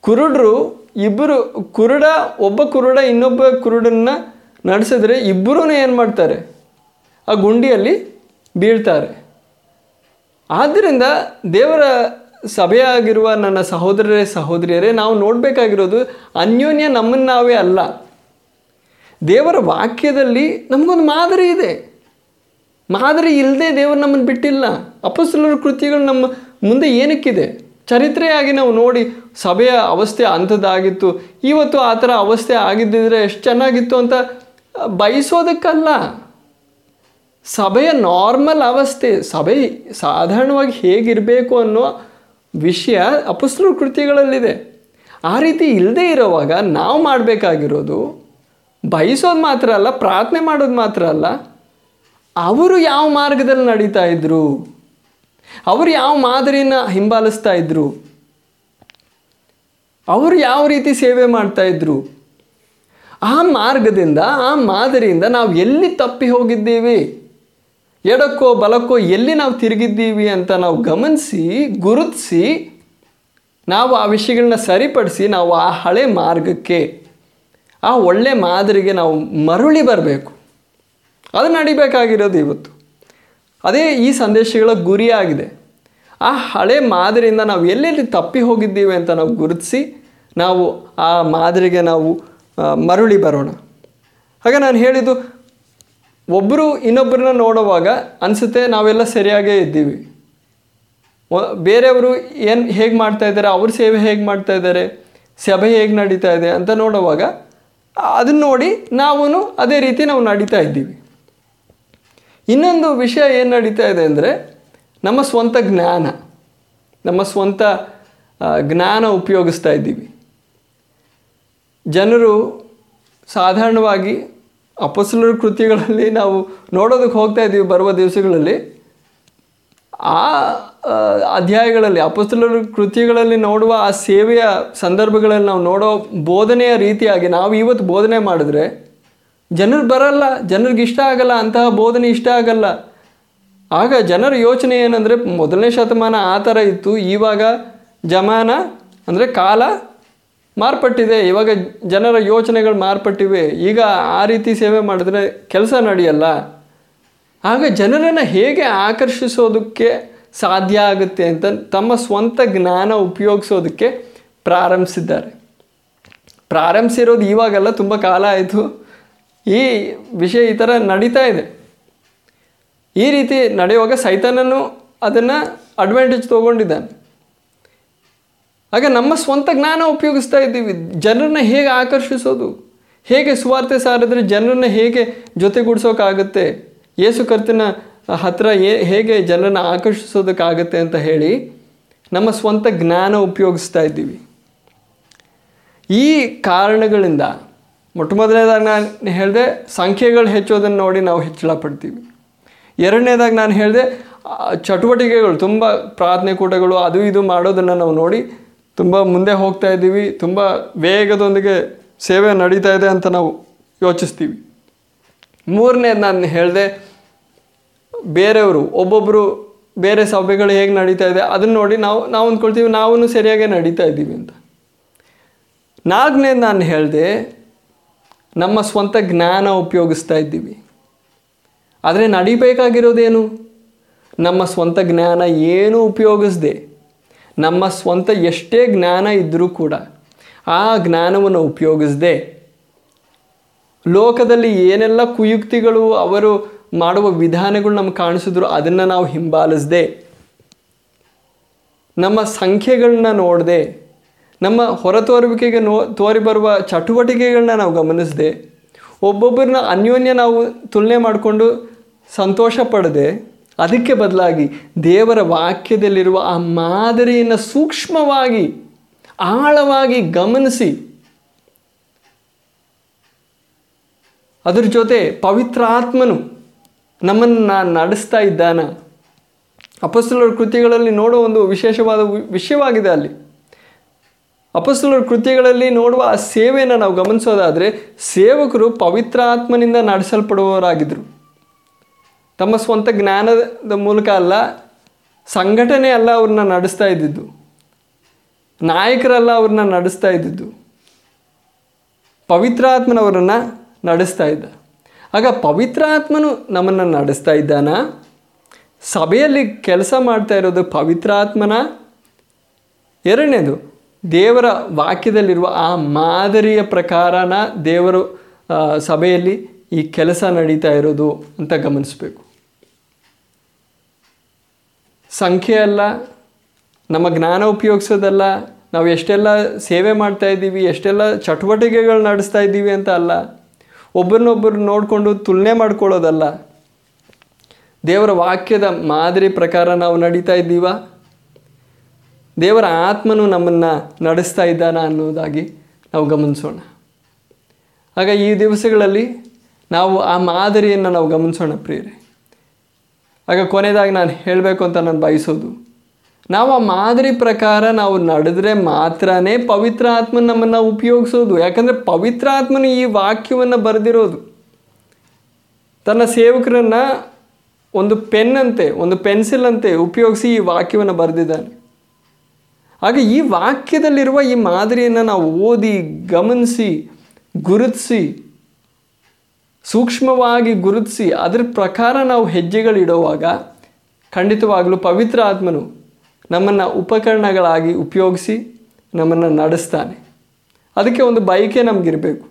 Speaker 1: ಕುರುಡರು ಇಬ್ಬರು ಕುರುಡ, ಒಬ್ಬ ಕುರುಡ ಇನ್ನೊಬ್ಬ ಕುರುಡನ್ನ ನಡೆಸಿದ್ರೆ ಇಬ್ಬರೂ ಏನು ಮಾಡ್ತಾರೆ? ಆ ಗುಂಡಿಯಲ್ಲಿ ಬೀಳ್ತಾರೆ. ಆದ್ದರಿಂದ ದೇವರ ಸಭೆಯಾಗಿರುವ ನನ್ನ ಸಹೋದರರೇ, ಸಹೋದರಿಯರೇ, ನಾವು ನೋಡಬೇಕಾಗಿರೋದು ಅನ್ಯೋನ್ಯ ನಮ್ಮನ್ನು ನಾವೇ ಅಲ್ಲ. ದೇವರ ವಾಕ್ಯದಲ್ಲಿ ನಮಗೊಂದು ಮಾದರಿ ಇದೆ. ಮಾದರಿ ಇಲ್ಲದೆ ದೇವರು ನಮ್ಮನ್ನು ಬಿಟ್ಟಿಲ್ಲ. ಅಪಸ್ತಲರ ಕೃತಿಗಳು ನಮ್ಮ ಮುಂದೆ ಏನಕ್ಕಿದೆ? ಚರಿತ್ರೆಯಾಗಿ ನಾವು ನೋಡಿ ಸಭೆಯ ಅವಸ್ಥೆ ಅಂಥದ್ದಾಗಿತ್ತು. ಇವತ್ತು ಆ ಥರ ಅವಸ್ಥೆ ಆಗಿದ್ದಿದ್ರೆ ಎಷ್ಟು ಚೆನ್ನಾಗಿತ್ತು ಅಂತ ಬಯಸೋದಕ್ಕಲ್ಲ. ಸಭೆಯ ನಾರ್ಮಲ್ ಅವಸ್ಥೆ, ಸಭೆ ಸಾಧಾರಣವಾಗಿ ಹೇಗಿರಬೇಕು ಅನ್ನೋ ವಿಷಯ ಅಪಸ್ತಲ ಕೃತಿಗಳಲ್ಲಿದೆ. ಆ ರೀತಿ ಇಲ್ಲದೆ ಇರೋವಾಗ ನಾವು ಮಾಡಬೇಕಾಗಿರೋದು ಬಯಸೋದು ಮಾತ್ರ ಅಲ್ಲ, ಪ್ರಾರ್ಥನೆ ಮಾಡೋದು ಮಾತ್ರ ಅಲ್ಲ. ಅವರು ಯಾವ ಮಾರ್ಗದಲ್ಲಿ ನಡೀತಾ ಇದ್ರು? ಅವರು ಯಾವ ಮಾದರಿನ ಹಿಂಬಾಲಿಸ್ತಾ ಇದ್ರು? ಅವರು ಯಾವ ರೀತಿ ಸೇವೆ ಮಾಡ್ತಾ ಇದ್ರು? ಆ ಮಾರ್ಗದಿಂದ, ಆ ಮಾದರಿಯಿಂದ ನಾವು ಎಲ್ಲಿ ತಪ್ಪಿ ಹೋಗಿದ್ದೀವಿ? ಎಡಕ್ಕೋ ಬಲಕ್ಕೋ ಎಲ್ಲಿ ನಾವು ತಿರುಗಿದ್ದೀವಿ ಅಂತ ನಾವು ಗಮನಿಸಿ, ಗುರುತಿಸಿ, ನಾವು ಆ ವಿಷಯಗಳನ್ನ ಸರಿಪಡಿಸಿ ನಾವು ಆ ಹಳೆ ಮಾರ್ಗಕ್ಕೆ, ಆ ಒಳ್ಳೆ ಮಾದರಿಗೆ ನಾವು ಮರಳಿ ಬರಬೇಕು. ಅದು ನಡಿಬೇಕಾಗಿರೋದು ಇವತ್ತು. ಅದೇ ಈ ಸಂದೇಶಗಳ ಗುರಿಯಾಗಿದೆ. ಆ ಹಳೆ ಮಾದರಿಯಿಂದ ನಾವು ಎಲ್ಲೆಲ್ಲಿ ತಪ್ಪಿ ಹೋಗಿದ್ದೀವಿ ಅಂತ ನಾವು ಗುರುತಿಸಿ, ನಾವು ಆ ಮಾದರಿಗೆ ನಾವು ಮರುಳಿ ಬರೋಣ. ಹಾಗೆ ನಾನು ಹೇಳಿದ್ದು ಒಬ್ಬರು ಇನ್ನೊಬ್ಬರನ್ನ ನೋಡುವಾಗ ಅನಿಸುತ್ತೆ ನಾವೆಲ್ಲ ಸರಿಯಾಗೇ ಇದ್ದೀವಿ. ಬೇರೆಯವರು ಏನು ಹೇಗೆ ಮಾಡ್ತಾ ಇದ್ದಾರೆ, ಅವ್ರ ಸೇವೆ ಹೇಗೆ ಮಾಡ್ತಾ ಇದ್ದಾರೆ, ಸಭೆ ಹೇಗೆ ನಡೀತಾ ಇದೆ ಅಂತ ನೋಡುವಾಗ ಅದನ್ನು ನೋಡಿ ನಾವು ಅದೇ ರೀತಿ ನಾವು ನಡೀತಾ ಇದ್ದೀವಿ. ಇನ್ನೊಂದು ವಿಷಯ ಏನು ನಡೀತಾ ಇದೆ ಅಂದರೆ ನಮ್ಮ ಸ್ವಂತ ಜ್ಞಾನ, ನಮ್ಮ ಸ್ವಂತ ಜ್ಞಾನ ಉಪಯೋಗಿಸ್ತಾ ಇದ್ದೀವಿ. ಜನರು ಸಾಧಾರಣವಾಗಿ ಅಪಸಲರ ಕೃತಿಗಳಲ್ಲಿ ನಾವು ನೋಡೋದಕ್ಕೆ ಹೋಗ್ತಾ ಇದ್ದೀವಿ ಬರುವ ದಿವಸಗಳಲ್ಲಿ. ಆ, ಅಧ್ಯಾಯಗಳಲ್ಲಿ, ಅಪಸ್ತಲರ ಕೃತಿಗಳಲ್ಲಿ ನೋಡುವ ಆ ಸೇವೆಯ ಸಂದರ್ಭಗಳಲ್ಲಿ ನಾವು ನೋಡೋ ಬೋಧನೆಯ ರೀತಿಯಾಗಿ ನಾವು ಇವತ್ತು ಬೋಧನೆ ಮಾಡಿದ್ರೆ ಜನರು ಬರಲ್ಲ, ಜನರಿಗೆ ಇಷ್ಟ ಆಗಲ್ಲ, ಅಂತಹ ಬೋಧನೆ ಇಷ್ಟ ಆಗಲ್ಲ. ಆಗ ಜನರ ಯೋಚನೆ ಏನಂದರೆ ಮೊದಲನೇ ಶತಮಾನ ಆ ಥರ ಇತ್ತು, ಇವಾಗ ಜಮಾನ ಅಂದರೆ ಕಾಲ ಮಾರ್ಪಟ್ಟಿದೆ. ಇವಾಗ ಜನರ ಯೋಚನೆಗಳು ಮಾರ್ಪಟ್ಟಿವೆ. ಈಗ ಆ ರೀತಿ ಸೇವೆ ಮಾಡಿದ್ರೆ ಕೆಲಸ ನಡೆಯಲ್ಲ. ಆಗ ಜನರನ್ನು ಹೇಗೆ ಆಕರ್ಷಿಸೋದಕ್ಕೆ ಸಾಧ್ಯ ಆಗುತ್ತೆ ಅಂತ ತಮ್ಮ ಸ್ವಂತ ಜ್ಞಾನ ಉಪಯೋಗಿಸೋದಕ್ಕೆ ಪ್ರಾರಂಭಿಸಿದ್ದಾರೆ. ಪ್ರಾರಂಭಿಸಿರೋದು ಇವಾಗೆಲ್ಲ, ತುಂಬ ಕಾಲ ಆಯಿತು. ಈ ವಿಷಯ ಈ ಥರ ನಡೀತಾ ಇದೆ. ಈ ರೀತಿ ನಡೆಯುವಾಗ ಸೈತಾನನು ಅದನ್ನು ಅಡ್ವಾಂಟೇಜ್ ತೊಗೊಂಡಿದ್ದಾನೆ. ಆಗ ನಮ್ಮ ಸ್ವಂತ ಜ್ಞಾನ ಉಪಯೋಗಿಸ್ತಾ ಇದ್ದೀವಿ. ಜನರನ್ನ ಹೇಗೆ ಆಕರ್ಷಿಸೋದು? ಹೇಗೆ ಸುವಾರ್ತೆ ಸಾರಿದ್ರೆ ಜನರನ್ನ ಹೇಗೆ ಜೊತೆಗೂಡಿಸೋಕ್ಕಾಗುತ್ತೆ ಯೇಸು ಕರ್ತನ ಹತ್ರ ಹೇಗೆ ಜನರನ್ನ ಆಕರ್ಷಿಸೋದಕ್ಕಾಗತ್ತೆ ಅಂತ ಹೇಳಿ ನಮ್ಮ ಸ್ವಂತ ಜ್ಞಾನ ಉಪಯೋಗಿಸ್ತಾ ಇದ್ದೀವಿ. ಈ ಕಾರಣಗಳಿಂದ ಮೊಟ್ಟ ಮೊದಲನೇದಾಗಿ ನಾನು ಹೇಳಿದೆ, ಸಂಖ್ಯೆಗಳು ಹೆಚ್ಚೋದನ್ನು ನೋಡಿ ನಾವು ಹೆಚ್ಚಳ ಪಡ್ತೀವಿ ಎರಡನೇದಾಗಿ ನಾನು ಹೇಳಿದೆ ಚಟುವಟಿಕೆಗಳು, ತುಂಬ ಪ್ರಾರ್ಥನೆ ಕೂಟಗಳು, ಅದು ಇದು ಮಾಡೋದನ್ನು ನಾವು ನೋಡಿ ತುಂಬ ಮುಂದೆ ಹೋಗ್ತಾ ಇದ್ದೀವಿ, ತುಂಬ ವೇಗದೊಂದಿಗೆ ಸೇವೆ ನಡೀತಾ ಇದೆ ಅಂತ ನಾವು ಯೋಚಿಸ್ತೀವಿ. ಮೂರನೇದು ನಾನು ಹೇಳಿದೆ, ಬೇರೆಯವರು ಒಬ್ಬೊಬ್ಬರು ಬೇರೆ ಸಭೆಗಳು ಹೇಗೆ ನಡೀತಾ ಇದೆ, ಅದನ್ನು ನೋಡಿ ನಾವು ನಾವು ಅಂದ್ಕೊಳ್ತೀವಿ ನಾವೂ ಸರಿಯಾಗಿ ನಡೀತಾ ಇದ್ದೀವಿ ಅಂತ. ನಾಲ್ಕನೇದು ನಾನು ಹೇಳಿದೆ, ನಮ್ಮ ಸ್ವಂತ ಜ್ಞಾನ ಉಪಯೋಗಿಸ್ತಾ ಇದ್ದೀವಿ. ಆದರೆ ನಡಿಬೇಕಾಗಿರೋದೇನು? ನಮ್ಮ ಸ್ವಂತ ಜ್ಞಾನ ಏನೂ ಉಪಯೋಗಿಸದೆ. ನಮ್ಮ ಸ್ವಂತ ಎಷ್ಟೇ ಜ್ಞಾನ ಇದ್ದರೂ ಕೂಡ ಆ ಜ್ಞಾನವನ್ನು ಉಪಯೋಗಿಸದೆ ಲೋಕದಲ್ಲಿ ಏನೆಲ್ಲ ಕುಯುಕ್ತಿಗಳು ಅವರು ಮಾಡುವ ವಿಧಾನಗಳು ನಮ್ಗೆ ಕಾಣಿಸಿದ್ರು ಅದನ್ನು ನಾವು ಹಿಂಬಾಲಿಸದೆ. ನಮ್ಮ ಸಂಖ್ಯೆಗಳನ್ನ ನೋಡದೆ. ನಮ್ಮ ಹೊರತೋರುವಿಕೆಗೆ ನೋ, ತೋರಿ ಬರುವ ಚಟುವಟಿಕೆಗಳನ್ನ ನಾವು ಗಮನಿಸದೆ. ಒಬ್ಬೊಬ್ಬರನ್ನ ಅನ್ಯೋನ್ಯ ನಾವು ತುಲನೆ ಮಾಡಿಕೊಂಡು ಸಂತೋಷ ಪಡದೆ. ಅದಕ್ಕೆ ಬದಲಾಗಿ ದೇವರ ವಾಕ್ಯದಲ್ಲಿರುವ ಆ ಮಾದರಿಯನ್ನು ಸೂಕ್ಷ್ಮವಾಗಿ, ಆಳವಾಗಿ ಗಮನಿಸಿ. ಅದರ ಜೊತೆ ಪವಿತ್ರಾತ್ಮನು ನಮ್ಮನ್ನು ನಡೆಸ್ತಾ ಇದ್ದಾನ. ಅಪಸ್ತಲರ ಕೃತಿಗಳಲ್ಲಿ ನೋಡೋ ಒಂದು ವಿಶೇಷವಾದ ವಿಷಯವಾಗಿದೆ ಅಲ್ಲಿ. ಅಪಸ್ತಲರ ಕೃತಿಗಳಲ್ಲಿ ನೋಡುವ ಆ ಸೇವೆಯನ್ನು ನಾವು ಗಮನಿಸೋದಾದರೆ ಸೇವಕರು ಪವಿತ್ರಾತ್ಮನಿಂದ ನಡೆಸಲ್ಪಡುವವರಾಗಿದ್ದರು ತಮ್ಮ ಸ್ವಂತ ಜ್ಞಾನದ ಮೂಲಕ ಅಲ್ಲ, ಸಂಘಟನೆ ಅಲ್ಲ ಅವ್ರನ್ನ ನಡೆಸ್ತಾ ಇದ್ದಿದ್ದು. ನಾಯಕರಲ್ಲ ಅವ್ರನ್ನ ನಡೆಸ್ತಾ ಇದ್ದಿದ್ದು. ಪವಿತ್ರಾತ್ಮನವರನ್ನು ನಡೆಸ್ತಾ ಇದ್ದ. ಆಗ ಪವಿತ್ರಾತ್ಮನು ನಮ್ಮನ್ನು ನಡೆಸ್ತಾ ಇದ್ದಾನ? ಸಭೆಯಲ್ಲಿ ಕೆಲಸ ಮಾಡ್ತಾ ಇರೋದು ಪವಿತ್ರಾತ್ಮನ? ಎರಡನೇದು, ದೇವರ ವಾಕ್ಯದಲ್ಲಿರುವ ಆ ಮಾದರಿಯ ಪ್ರಕಾರನ ದೇವರು ಸಭೆಯಲ್ಲಿ ಈ ಕೆಲಸ ನಡೀತಾ ಇರೋದು ಅಂತ ಗಮನಿಸಬೇಕು. ಸಂಖ್ಯೆ ಅಲ್ಲ, ನಮ್ಮ ಜ್ಞಾನ ಉಪಯೋಗಿಸೋದಲ್ಲ, ನಾವು ಎಷ್ಟೆಲ್ಲ ಸೇವೆ ಮಾಡ್ತಾ ಇದ್ದೀವಿ, ಎಷ್ಟೆಲ್ಲ ಚಟುವಟಿಕೆಗಳು ನಡೆಸ್ತಾ ಇದ್ದೀವಿ ಅಂತ ಅಲ್ಲ, ಒಬ್ಬರನ್ನೊಬ್ಬರು ನೋಡಿಕೊಂಡು ತುಲನೆ ಮಾಡ್ಕೊಳ್ಳೋದಲ್ಲ. ದೇವರ ವಾಕ್ಯದ ಮಾದರಿ ಪ್ರಕಾರ ನಾವು ನಡೀತಾ ಇದ್ದೀವಾ? ದೇವರ ಆತ್ಮನು ನಮ್ಮನ್ನು ನಡೆಸ್ತಾ ಇದ್ದಾನ ಅನ್ನೋದಾಗಿ ನಾವು ಗಮನಿಸೋಣ. ಆಗ ಈ ದಿವಸಗಳಲ್ಲಿ ನಾವು ಆ ಮಾದರಿಯನ್ನು ನಾವು ಗಮನಿಸೋಣ ಪ್ರಿಯರೇ. ಆಗ ಕೊನೆಯದಾಗಿ ನಾನು ಹೇಳಬೇಕು ಅಂತ ನಾನು ಬಯಸೋದು. ನಾವು ಆ ಮಾದರಿ ಪ್ರಕಾರ ನಾವು ನಡೆದ್ರೆ ಮಾತ್ರನೇ ಪವಿತ್ರ ಆತ್ಮನ ನಮ್ಮನ್ನು ಉಪಯೋಗಿಸೋದು. ಯಾಕಂದರೆ ಪವಿತ್ರ ಆತ್ಮನು ಈ ವಾಕ್ಯವನ್ನು ಬರೆದಿರೋದು. ತನ್ನ ಸೇವಕರನ್ನು ಒಂದು ಪೆನ್ನಂತೆ ಒಂದು ಪೆನ್ಸಿಲ್ ಅಂತೆ ಉಪಯೋಗಿಸಿ ಈ ವಾಕ್ಯವನ್ನು ಬರೆದಿದ್ದಾನೆ. ಹಾಗೆ ಈ ವಾಕ್ಯದಲ್ಲಿರುವ ಈ ಮಾದರಿಯನ್ನು ನಾವು ಓದಿ ಗಮನಿಸಿ, ಗುರುತಿಸಿ ಸೂಕ್ಷ್ಮವಾಗಿ ಗುರುತಿಸಿ ಅದರ ಪ್ರಕಾರ ನಾವು ಹೆಜ್ಜೆಗಳಿಡುವಾಗ ಖಂಡಿತವಾಗಲೂ ಪವಿತ್ರ ಆತ್ಮನು ನಮ್ಮನ್ನು ಉಪಕರಣಗಳಾಗಿ ಉಪಯೋಗಿಸಿ ನಮ್ಮನ್ನು ನಡೆಸ್ತಾನೆ. ಅದಕ್ಕೆ ಒಂದು ಬಯಕೆ ನಮಗಿರಬೇಕು.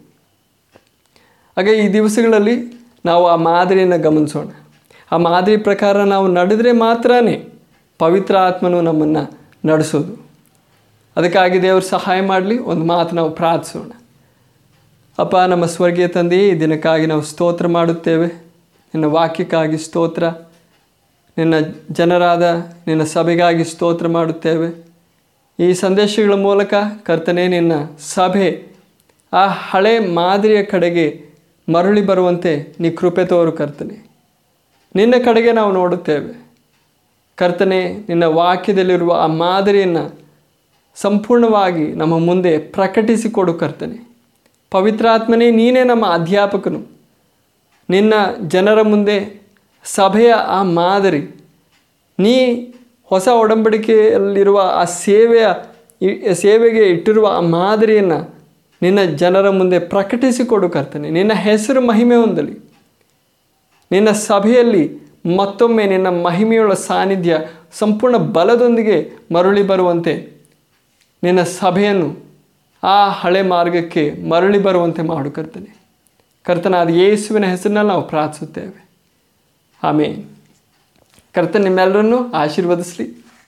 Speaker 1: ಹಾಗೆ ಈ ದಿವಸಗಳಲ್ಲಿ ನಾವು ಆ ಮಾದರಿಯನ್ನು ಗಮನಿಸೋಣ. ಆ ಮಾದರಿ ಪ್ರಕಾರ ನಾವು ನಡೆದರೆ ಮಾತ್ರ ಪವಿತ್ರ ಆತ್ಮನು ನಮ್ಮನ್ನು ನಡೆಸೋದು. ಅದಕ್ಕಾಗಿ ದೇವರು ಸಹಾಯ ಮಾಡಲಿ, ಒಂದು ಮಾತು ನಾವು ಪ್ರಾರ್ಥಿಸೋಣ. ಅಪ್ಪ, ನಮ್ಮ ಸ್ವರ್ಗೀಯ ತಂದೆ, ಈ ದಿನಕ್ಕಾಗಿ ನಾವು ಸ್ತೋತ್ರ ಮಾಡುತ್ತೇವೆ. ನಿನ್ನ ವಾಕ್ಯಕ್ಕಾಗಿ ಸ್ತೋತ್ರ. ನಿನ್ನ ಜನರಾದ ನಿನ್ನ ಸಭೆಗಾಗಿ ಸ್ತೋತ್ರ ಮಾಡುತ್ತೇವೆ. ಈ ಸಂದೇಶಗಳ ಮೂಲಕ ಕರ್ತನೆ, ನಿನ್ನ ಸಭೆ ಆ ಹಳೆ ಮಾದರಿಯ ಕಡೆಗೆ ಮರಳಿ ಬರುವಂತೆ ನೀ ಕೃಪೆ ತೋರು ಕರ್ತನೆ. ನಿನ್ನ ಕಡೆಗೆ ನಾವು ನೋಡುತ್ತೇವೆ. ಕರ್ತನೆ, ನಿನ್ನ ವಾಕ್ಯದಲ್ಲಿರುವ ಆ ಮಾದರಿಯನ್ನು ಸಂಪೂರ್ಣವಾಗಿ ನಮ್ಮ ಮುಂದೆ ಪ್ರಕಟಿಸಿಕೊಡು ಕರ್ತನೆ. ಪವಿತ್ರಾತ್ಮನೇ ನೀನೇ ನಮ್ಮ ಅಧ್ಯಾಪಕನು. ನಿನ್ನ ಜನರ ಮುಂದೆ ಸಭೆಯ ಆ ಮಾದರಿ, ನೀ ಹೊಸ ಒಡಂಬಡಿಕೆಯಲ್ಲಿರುವ ಆ ಸೇವೆಯ ಸೇವೆಗೆ ಇಟ್ಟಿರುವ ಆ ಮಾದರಿಯನ್ನು ನಿನ್ನ ಜನರ ಮುಂದೆ ಪ್ರಕಟಿಸಿಕೊಡು ಕರ್ತನೆ. ನಿನ್ನ ಹೆಸರು ಮಹಿಮೆ ಹೊಂದಲಿ. ನಿನ್ನ ಸಭೆಯಲ್ಲಿ ಮತ್ತೊಮ್ಮೆ ನಿನ್ನ ಮಹಿಮೆಯುಳ್ಳ ಸಾನ್ನಿಧ್ಯ ಸಂಪೂರ್ಣ ಬಲದೊಂದಿಗೆ ಮರಳಿ ಬರುವಂತೆ ನಿನ್ನ ಸಭೆಯನ್ನು ಆ ಹಳೆ ಮಾರ್ಗಕ್ಕೆ ಮರಳಿ ಬರುವಂತೆ ಮಾಡು ಕರ್ತನೆ. ಕರ್ತನಾದ ಯೇಸುವಿನ ಹೆಸರಿನಲ್ಲಿ ನಾವು ಪ್ರಾರ್ಥಿಸುತ್ತೇವೆ. ಆಮೇಲೆ ಕರ್ತನ ನಿಮ್ಮೆಲ್ಲರನ್ನು ಆಶೀರ್ವದಿಸಲಿ.